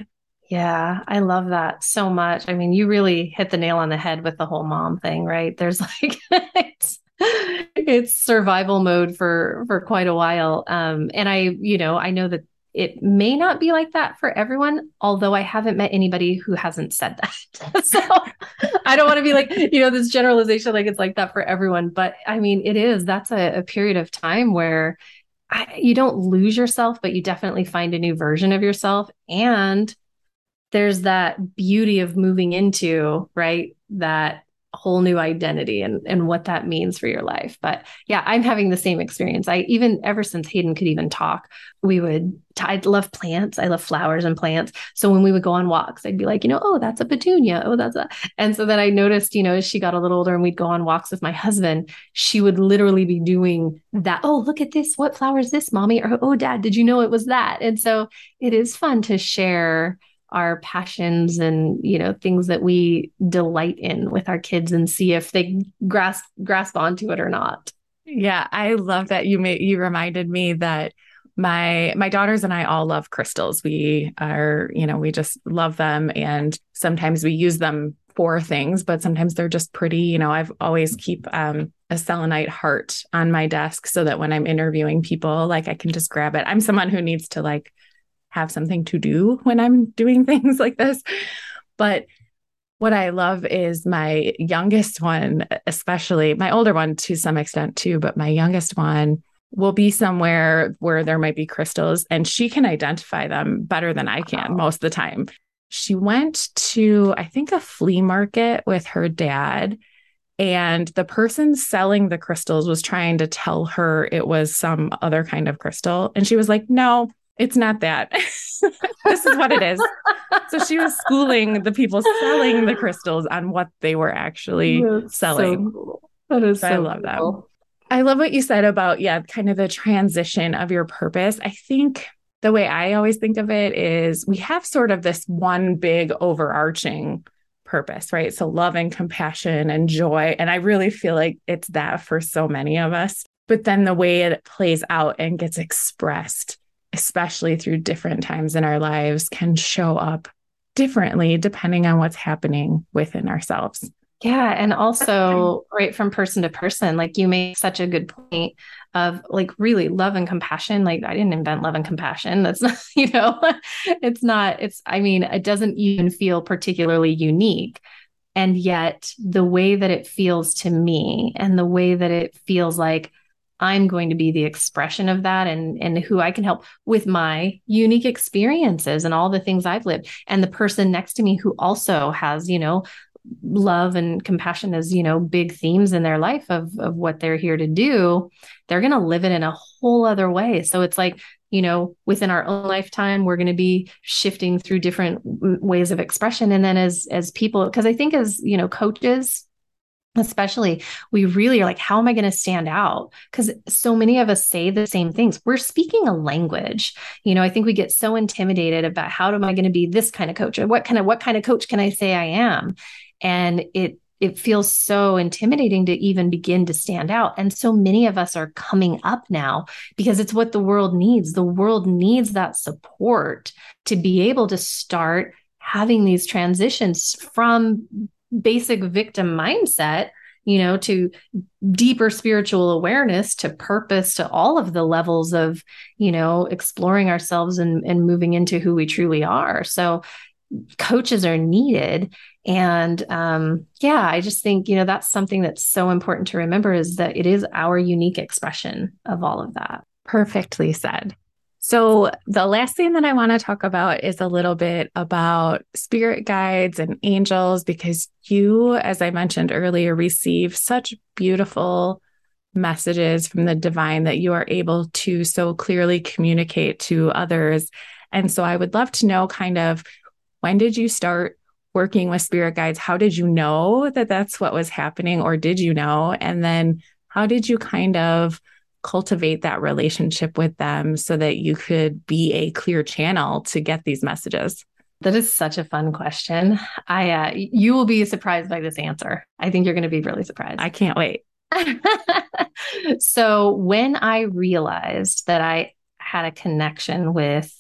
Yeah, I love that so much. I mean, you really hit the nail on the head with the whole mom thing, right? There's like it's it's survival mode for for quite a while. Um and I, you know, I know that it may not be like that for everyone, although I haven't met anybody who hasn't said that. so I don't want to be like, you know, this generalization, like it's like that for everyone. But I mean, it is, that's a, a period of time where I, you don't lose yourself, but you definitely find a new version of yourself. And there's that beauty of moving into, right? That whole new identity and and what that means for your life. But yeah i'm having the same experience. I even ever since hayden could even talk we would I love plants. I love flowers and plants. So when we would go on walks i'd be like you know oh that's a petunia. Oh that's a and so then i noticed you know as she got a little older and we'd go on walks with my husband she would literally be doing that. Oh look at this. What flower is this mommy? Or oh dad did you know it was that? And so it is fun to share our passions and you know things that we delight in with our kids and see if they grasp grasp onto it or not yeah i love that you made you reminded me that my my daughters and I all love crystals. We are, you know, we just love them and sometimes we use them for things, but sometimes they're just pretty, you know, I've always keep um a selenite heart on my desk so that when I'm interviewing people, like I can just grab it. I'm someone who needs to like have something to do when I'm doing things like this. But what I love is my youngest one, especially my older one to some extent too, but my youngest one will be somewhere where there might be crystals and she can identify them better than I can most of the time. She went to, I think, a flea market with her dad. And the person selling the crystals was trying to tell her it was some other kind of crystal. And she was like, no, it's not that. this is what it is. so she was schooling the people selling the crystals on what they were actually That's selling. So cool. That is so, I love cool. that. I love what you said about, yeah, kind of the transition of your purpose. I think the way I always think of it is we have sort of this one big overarching purpose, right? So love and compassion and joy. And I really feel like it's that for so many of us. But then the way it plays out and gets expressed especially through different times in our lives, can show up differently depending on what's happening within ourselves. Yeah. And also, right from person to person, like you make such a good point of like really love and compassion. Like, I didn't invent love and compassion. That's not, you know, it's not, it's, I mean, it doesn't even feel particularly unique. And yet, the way that it feels to me and the way that it feels like I'm going to be the expression of that and and who I can help with my unique experiences and all the things I've lived and the person next to me who also has, you know, love and compassion as, you know, big themes in their life of of what they're here to do, they're going to live it in a whole other way. So it's like you know within our own lifetime we're going to be shifting through different ways of expression and then as as people because i think as you know coaches especially we really are like how am i going to stand out? Because so many of us say the same things. We're speaking a language. You know i think we get so intimidated about how am i going to be this kind of coach or what kind of what kind of coach can i say i am? And it it feels so intimidating to even begin to stand out. And so many of us are coming up now because it's what the world needs. The world needs that support to be able to start having these transitions from basic victim mindset you know to deeper spiritual awareness to purpose to all of the levels of you know exploring ourselves and, and moving into who we truly are. So coaches are needed. And um, yeah i just think you know that's something that's so important to remember is that it is our unique expression of all of that. Perfectly said so, the last thing that I want to talk about is a little bit about spirit guides and angels, because you, as I mentioned earlier, receive such beautiful messages from the divine that you are able to so clearly communicate to others. And so, I would love to know kind of when did you start working with spirit guides? How did you know that that's what was happening, or did you know? And then, how did you kind of cultivate that relationship with them so that you could be a clear channel to get these messages? That is such a fun question. I uh, you will be surprised by this answer. I think you're going to be really surprised. I can't wait. so when I realized that I had a connection with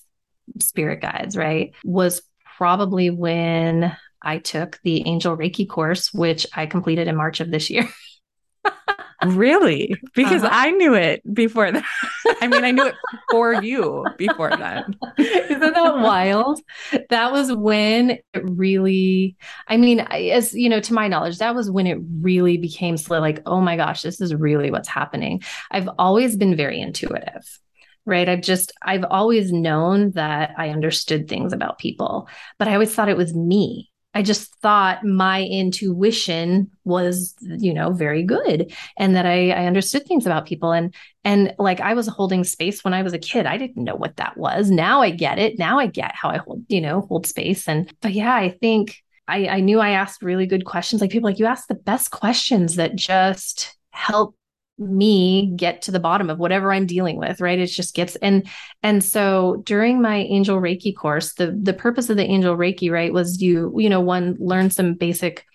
spirit guides, right, was probably when I took the Angel Reiki course, which I completed in March of this year. Really? Because uh-huh. I knew it before that. I mean, I knew it for you before that. Isn't that wild? That was when it really, I mean, as you know, to my knowledge, that was when it really became like, oh my gosh, this is really what's happening. I've always been very intuitive. right? I've just, I've always known that I understood things about people, but I always thought it was me. I just thought my intuition was, you know, very good and that I, I understood things about people. And, and like I was holding space when I was a kid. I didn't know what that was. Now I get it. Now I get how I hold, you know, hold space. And, but yeah, I think I, I knew I asked really good questions. Like people like, you ask the best questions that just help me get to the bottom of whatever I'm dealing with, right? It just gets and and so during my angel reiki course, the the purpose of the angel reiki, right, was you you know one learn some basic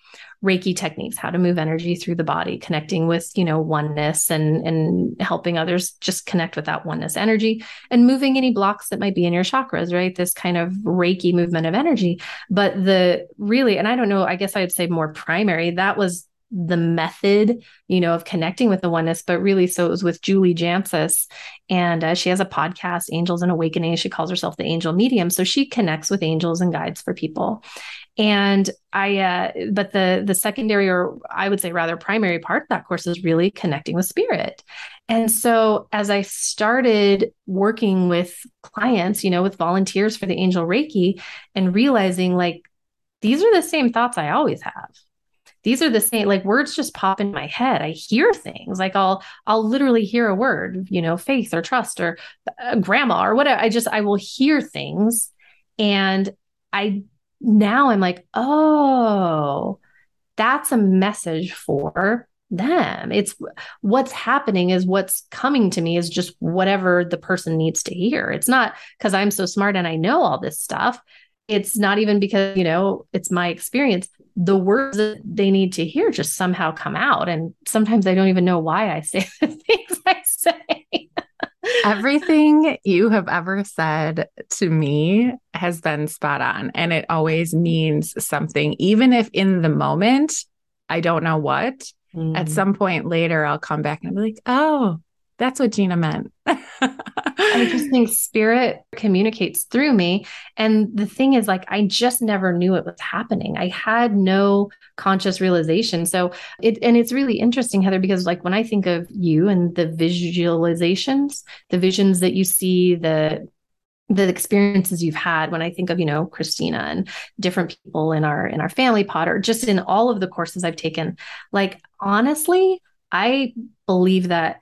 reiki techniques how to move energy through the body connecting with you know oneness and and helping others just connect with that oneness energy and moving any blocks that might be in your chakras right this kind of reiki movement of energy but the really and i don't know i guess i'd say more primary that was the method, you know, of connecting with the oneness, but really, so it was with Julie Jancius, and uh, she has a podcast, Angels and Awakening. She calls herself the Angel Medium, so she connects with angels and guides for people. And I, uh, but the the secondary, or I would say rather primary part of that course is really connecting with spirit. And so as I started working with clients, you know, with volunteers for the Angel Reiki, and realizing like these are the same thoughts I always have these are the same like words just pop in my head. I hear things like i'll i'll literally hear a word you know faith or trust or uh, grandma or whatever. I just i will hear things and i now i'm like oh that's a message for them. It's what's happening is what's coming to me is just whatever the person needs to hear. It's not because i'm so smart and i know all this stuff it's not even because you know it's my experience the words that they need to hear just somehow come out. And sometimes I don't even know why I say the things I say. Everything you have ever said to me has been spot on. And it always means something, even if in the moment I don't know what. Mm. At some point later, I'll come back and I'll be like, oh, that's what Gina meant. I just think spirit communicates through me. And the thing is, like, I just never knew it was happening. I had no conscious realization. So it, and it's really interesting, Heather, because like when I think of you and the visualizations, the visions that you see, the the experiences you've had when i think of you know christina and different people in our in our family pot or just in all of the courses i've taken like honestly i believe that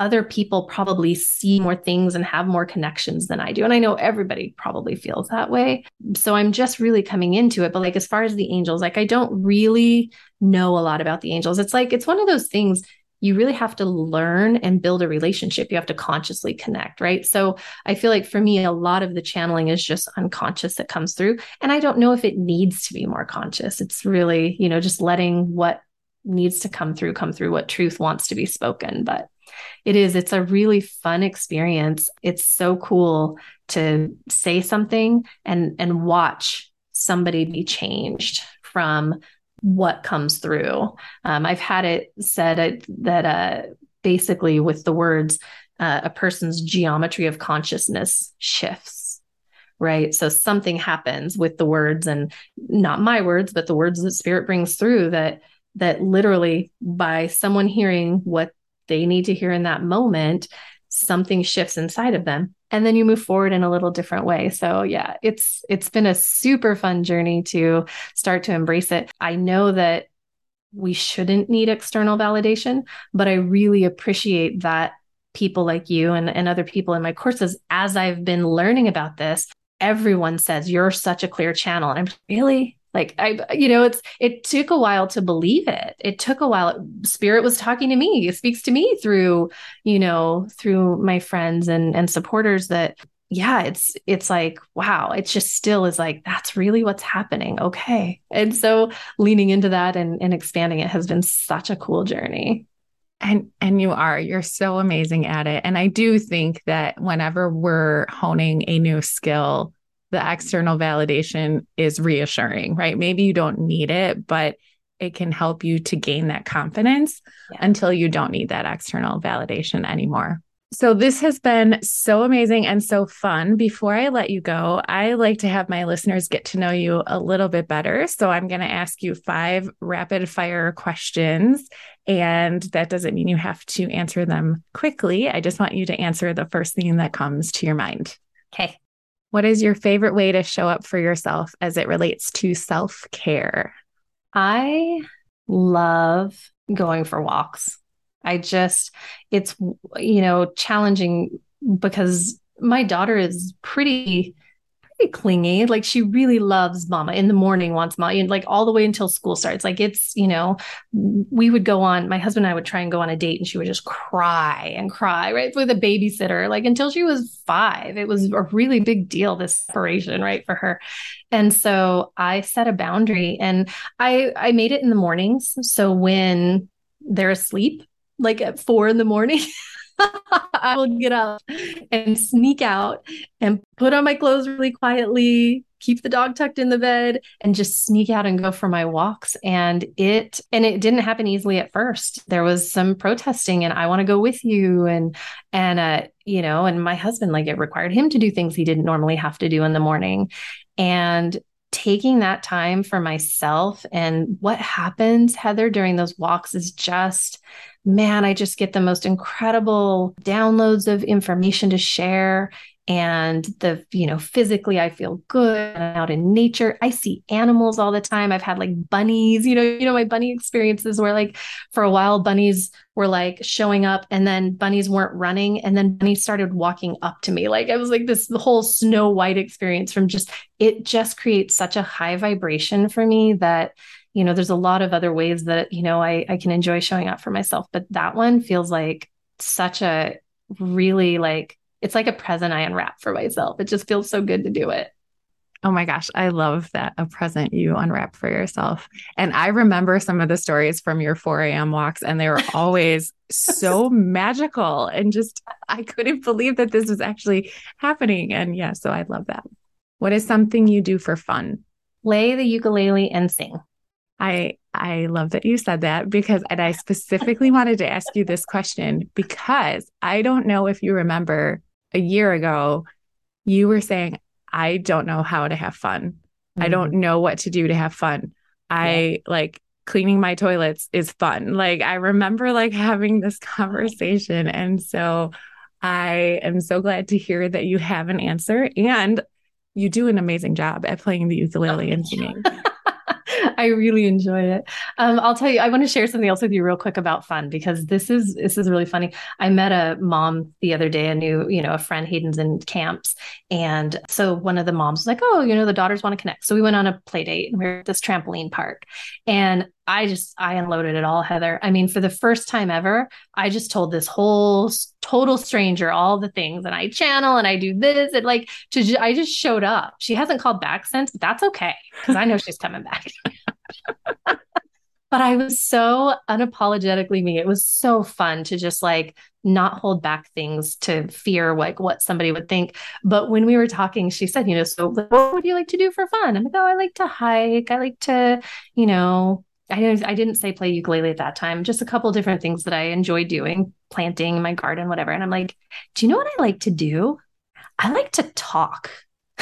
other people probably see more things and have more connections than I do. And I know everybody probably feels that way. So I'm just really coming into it. But like, as far as the angels, like, I don't really know a lot about the angels. It's like, it's one of those things you really have to learn and build a relationship. You have to consciously connect, right? So I feel like for me, a lot of the channeling is just unconscious that comes through. And I don't know if it needs to be more conscious. It's really, you know, just letting what needs to come through come through what truth wants to be spoken but it is. It's a really fun experience. It's so cool to say something and and watch somebody be changed from what comes through. Um, I've had it said that uh, basically with the words, uh, a person's geometry of consciousness shifts. Right. So something happens with the words and not my words, but the words that spirit brings through that that literally by someone hearing what they need to hear in that moment, something shifts inside of them and then you move forward in a little different way. So yeah, it's it's been a super fun journey to start to embrace it. I know that we shouldn't need external validation, but I really appreciate that people like you and, and other people in my courses, as I've been learning about this, everyone says you're such a clear channel. And I'm really like i you know it's it took a while to believe it. It took a while. Spirit was talking to me. It speaks to me through you know through my friends and and supporters that yeah it's it's like wow it just still is like that's really what's happening. Okay. And so leaning into that and, and expanding it has been such a cool journey. And and you are. You're so amazing at it. And i do think that whenever we're honing a new skill the external validation is reassuring, right? Maybe you don't need it, but it can help you to gain that confidence yeah. until you don't need that external validation anymore. So, this has been so amazing and so fun. Before I let you go, I like to have my listeners get to know you a little bit better. So, I'm going to ask you five rapid fire questions And that doesn't mean you have to answer them quickly. I just want you to answer the first thing that comes to your mind. Okay. What is your favorite way to show up for yourself as it relates to self care? I love going for walks. I just, it's, you know, challenging because my daughter is pretty pretty clingy. Like she really loves mama in the morning, wants mama, and like all the way until school starts. Like it's, you know, we would go on, my husband and I would try and go on a date and she would just cry and cry, right? For the babysitter, like until she was five. It was a really big deal, this separation, right? For her. And so I set a boundary and I I made it in the mornings. So when they're asleep, like at four in the morning. I will get up and sneak out and put on my clothes really quietly, keep the dog tucked in the bed and just sneak out and go for my walks. And it and it didn't happen easily at first. There was some protesting and i want to go with you. And and uh you know and my husband like it required him to do things he didn't normally have to do in the morning. And taking that time for myself and what happens heather during those walks is just man, I just get the most incredible downloads of information to share. And the, you know, physically I feel good I'm out in nature. I see animals all the time. I've had like bunnies, you know, you know, my bunny experiences where like for a while bunnies were like showing up and then bunnies weren't running. And then bunnies started walking up to me. Like I was like this whole snow white experience from just it just creates such a high vibration for me that you know there's a lot of other ways that you know I, I can enjoy showing up for myself but that one feels like such a really like it's like a present i unwrap for myself it just feels so good to do it Oh my gosh, I love that a present you unwrap for yourself. And I remember some of the stories from your 4 a.m. walks, and they were always so magical. And just, I couldn't believe that this was actually happening. And yeah, so I love that. What is something you do for fun? Play the ukulele and sing. I I love that you said that because and I specifically wanted to ask you this question because I don't know if you remember a year ago you were saying I don't know how to have fun. Mm-hmm. I don't know what to do to have fun. I yeah. like cleaning my toilets is fun. Like I remember like having this conversation and so I am so glad to hear that you have an answer and you do an amazing job at playing the ukulele and singing. I really enjoy it. Um, I'll tell you, I want to share something else with you real quick about fun because this is this is really funny. I met a mom the other day, a new, you know, a friend Hayden's in camps. And so one of the moms was like, Oh, you know, the daughters want to connect. So we went on a play date and we are at this trampoline park. And I just I unloaded it all, Heather. I mean, for the first time ever, I just told this whole total stranger all the things, and I channel and I do this, and like to I just showed up. She hasn't called back since, but that's okay because I know she's coming back. but I was so unapologetically me. It was so fun to just like not hold back things to fear like what somebody would think. But when we were talking, she said, you know, so what would you like to do for fun? I'm like, oh, I like to hike. I like to, you know, I didn't, I didn't say play ukulele at that time, just a couple different things that I enjoy doing, planting my garden, whatever. And I'm like, do you know what I like to do? I like to talk.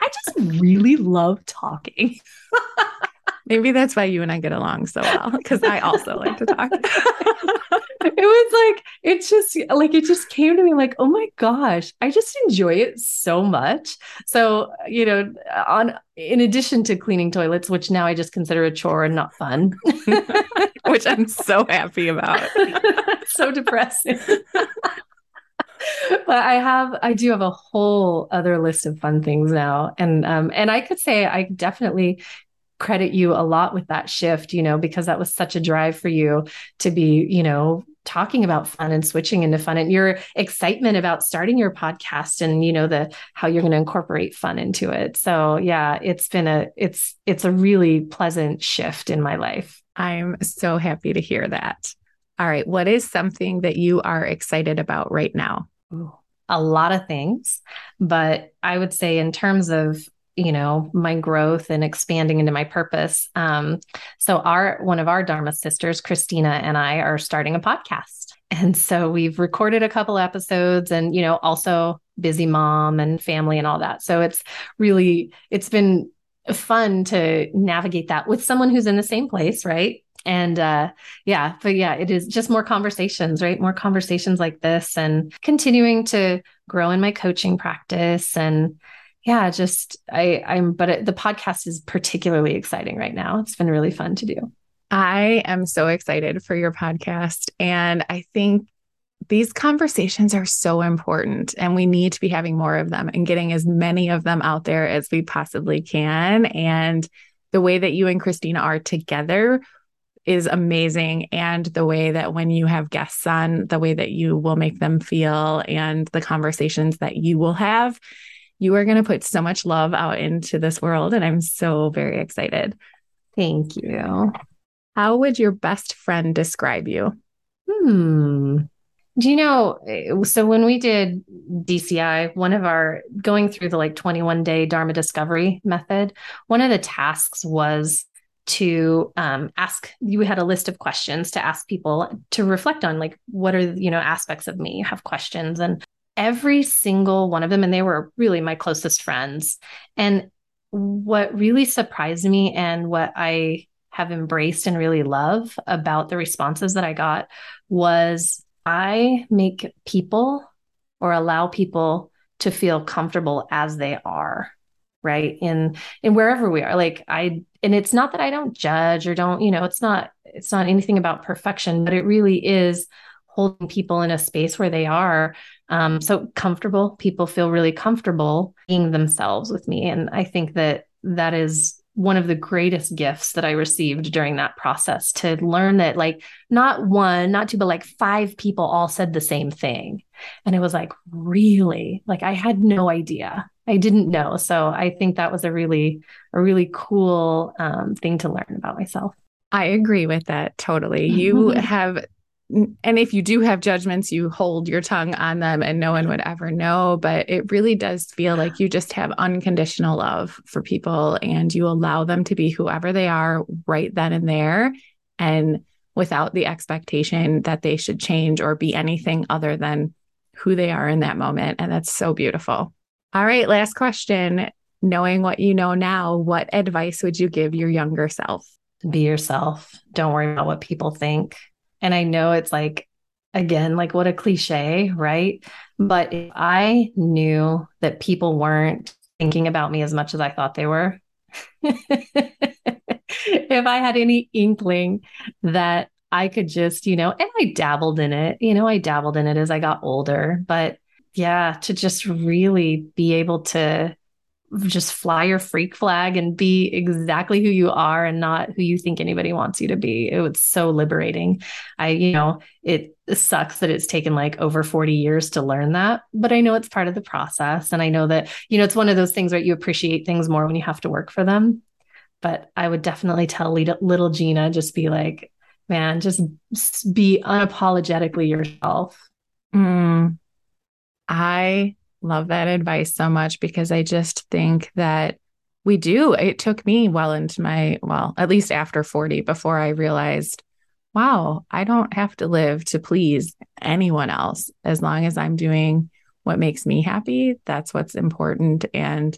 I just really love talking. Maybe that's why you and I get along so well because I also like to talk. it was like it just like it just came to me like oh my gosh i just enjoy it so much so you know on in addition to cleaning toilets which now i just consider a chore and not fun which i'm so happy about so depressing but I have I do have a whole other list of fun things now. And um and I could say I definitely credit you a lot with that shift you know because that was such a drive for you to be you know talking about fun and switching into fun and your excitement about starting your podcast and you know the how you're going to incorporate fun into it. So yeah it's been a it's it's a really pleasant shift in my life. I'm so happy to hear that. All right what is something that you are excited about right now a lot of things but i would say in terms of you know my growth and expanding into my purpose um, so our one of our dharma sisters christina and i are starting a podcast. And so we've recorded a couple episodes and you know also busy mom and family and all that. So it's really it's been fun to navigate that with someone who's in the same place right and uh yeah but yeah it is just more conversations right? More conversations like this and continuing to grow in my coaching practice. And yeah just i i'm but it, the podcast is particularly exciting right now. It's been really fun to do. I am so excited for your podcast. And i think these conversations are so important and we need to be having more of them and getting as many of them out there as we possibly can. And the way that you and Christina are together is amazing. And the way that when you have guests on, the way that you will make them feel and the conversations that you will have, you are going to put so much love out into this world. And I'm so very excited. Thank you. How would your best friend describe you? Hmm. Do you know? So when we did DCI, one of our going through the like 21 day Dharma discovery method, one of the tasks was to um, ask you had a list of questions to ask people to reflect on like what are you know aspects of me you have questions? And every single one of them and they were really my closest friends. And what really surprised me and what i have embraced and really love about the responses that i got was i make people or allow people to feel comfortable as they are right in in wherever we are like i and it's not that i don't judge or don't you know it's not it's not anything about perfection but it really is holding people in a space where they are um, so comfortable people feel really comfortable being themselves with me and i think that that is one of the greatest gifts that I received during that process to learn that, like, not one, not two, but like five people all said the same thing. And it was like, really? Like, I had no idea. I didn't know. So I think that was a really, a really cool um, thing to learn about myself. I agree with that totally. You have, and if you do have judgments, you hold your tongue on them and no one would ever know. But it really does feel like you just have unconditional love for people and you allow them to be whoever they are right then and there. And without the expectation that they should change or be anything other than who they are in that moment. And that's so beautiful. All right, last question. Knowing what you know now, what advice would you give your younger self? Be yourself. Don't worry about what people think. And I know it's like, again, like what a cliche, right? But if I knew that people weren't thinking about me as much as I thought they were, if I had any inkling that I could just, you know, and I dabbled in it, you know, I dabbled in it as I got older, but yeah, to just really be able to just fly your freak flag and be exactly who you are and not who you think anybody wants you to be. It was so liberating. I, you know, it sucks that it's taken like over 40 years to learn that, but I know it's part of the process. And I know that, you know, it's one of those things where you appreciate things more when you have to work for them. But I would definitely tell little Gina, just be like, man, just be unapologetically yourself. Mm, I love that advice so much because I just think that we do. It took me well into my, well, at least after 40 before I realized, wow, I don't have to live to please anyone else as long as I'm doing what makes me happy. That's what's important. And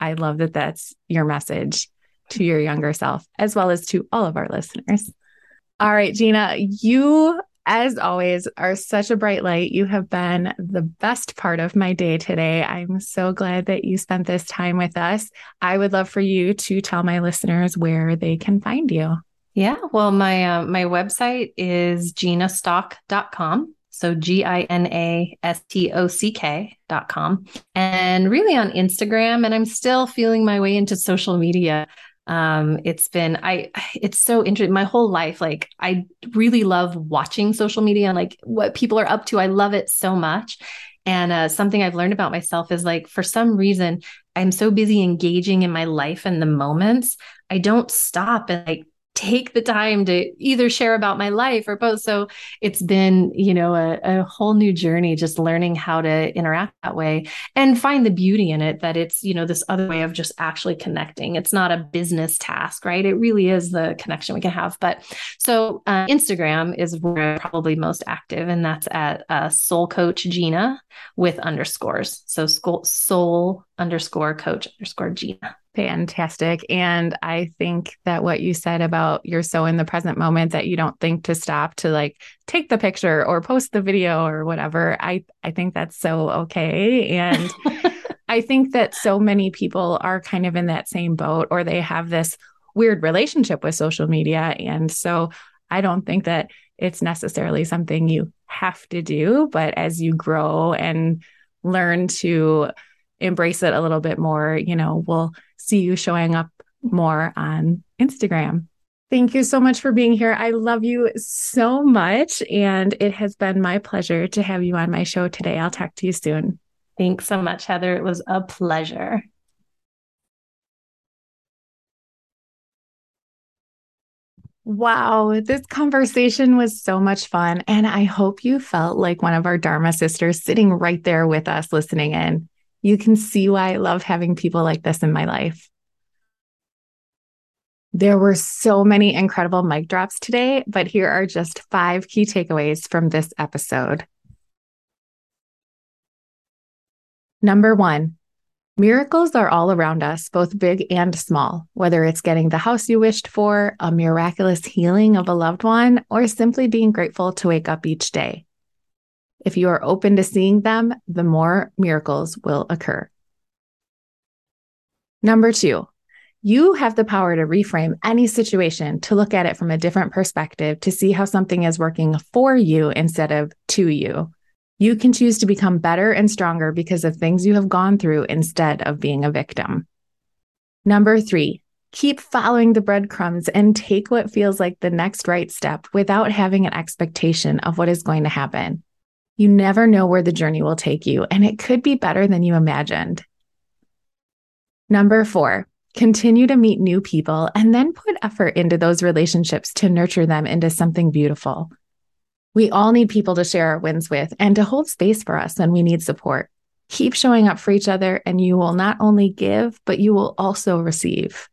I love that that's your message to your younger self, as well as to all of our listeners. All right, Gina, you as always, are such a bright light. You have been the best part of my day today. I'm so glad that you spent this time with us. I would love for you to tell my listeners where they can find you. Yeah, well, my uh, my website is ginastock.com. So G I N A S T O C K dot com. And really on Instagram. And I'm still feeling my way into social media um it's been i it's so interesting my whole life like i really love watching social media and like what people are up to. I love it so much. And uh, something i've learned about myself is like for some reason i'm so busy engaging in my life and the moments i don't stop and like take the time to either share about my life or both. So it's been, you know, a, a, whole new journey just learning how to interact that way and find the beauty in it that it's, you know, this other way of just actually connecting. It's not a business task, right? It really is the connection we can have. But so uh, Instagram is where I'm probably most active, and that's at uh, Soul Coach Gina with underscores. So soul underscore coach underscore Gina. Fantastic. And I think that what you said about you're so in the present moment that you don't think to stop to like take the picture or post the video or whatever. I, I think that's so okay. And I think that so many people are kind of in that same boat or they have this weird relationship with social media. And so I don't think that it's necessarily something you have to do, but as you grow and learn to embrace it a little bit more, you know, we'll see you showing up more on Instagram. Thank you so much for being here. I love you so much. And it has been my pleasure to have you on my show today. I'll talk to you soon. Thanks so much, Heather. It was a pleasure. Wow, this conversation was so much fun. And I hope you felt like one of our Dharma sisters sitting right there with us listening in. You can see why I love having people like this in my life. There were so many incredible mic drops today, but here are just five key takeaways from this episode. Number one, miracles are all around us, both big and small, whether it's getting the house you wished for, a miraculous healing of a loved one, or simply being grateful to wake up each day. If you are open to seeing them, the more miracles will occur. Number two, you have the power to reframe any situation to look at it from a different perspective to see how something is working for you instead of to you. You can choose to become better and stronger because of things you have gone through instead of being a victim. Number three, keep following the breadcrumbs and take what feels like the next right step without having an expectation of what is going to happen. You never know where the journey will take you, and it could be better than you imagined. Number four, continue to meet new people and then put effort into those relationships to nurture them into something beautiful. We all need people to share our wins with and to hold space for us when we need support. Keep showing up for each other, and you will not only give, but you will also receive.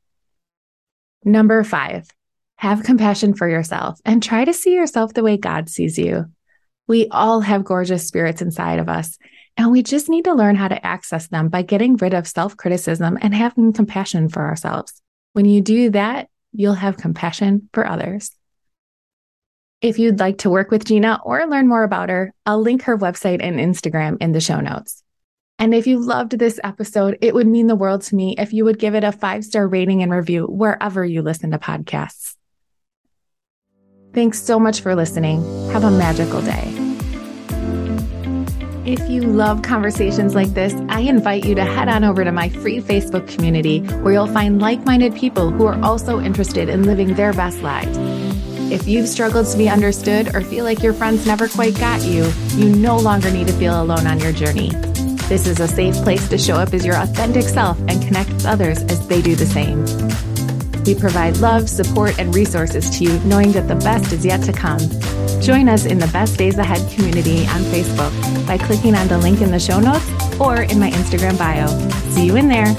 Number five, have compassion for yourself and try to see yourself the way God sees you. We all have gorgeous spirits inside of us, and we just need to learn how to access them by getting rid of self criticism and having compassion for ourselves. When you do that, you'll have compassion for others. If you'd like to work with Gina or learn more about her, I'll link her website and Instagram in the show notes. And if you loved this episode, it would mean the world to me if you would give it a five star rating and review wherever you listen to podcasts. Thanks so much for listening. Have a magical day. If you love conversations like this, I invite you to head on over to my free Facebook community where you'll find like minded people who are also interested in living their best lives. If you've struggled to be understood or feel like your friends never quite got you, you no longer need to feel alone on your journey. This is a safe place to show up as your authentic self and connect with others as they do the same. We provide love, support, and resources to you, knowing that the best is yet to come. Join us in the Best Days Ahead community on Facebook by clicking on the link in the show notes or in my Instagram bio. See you in there.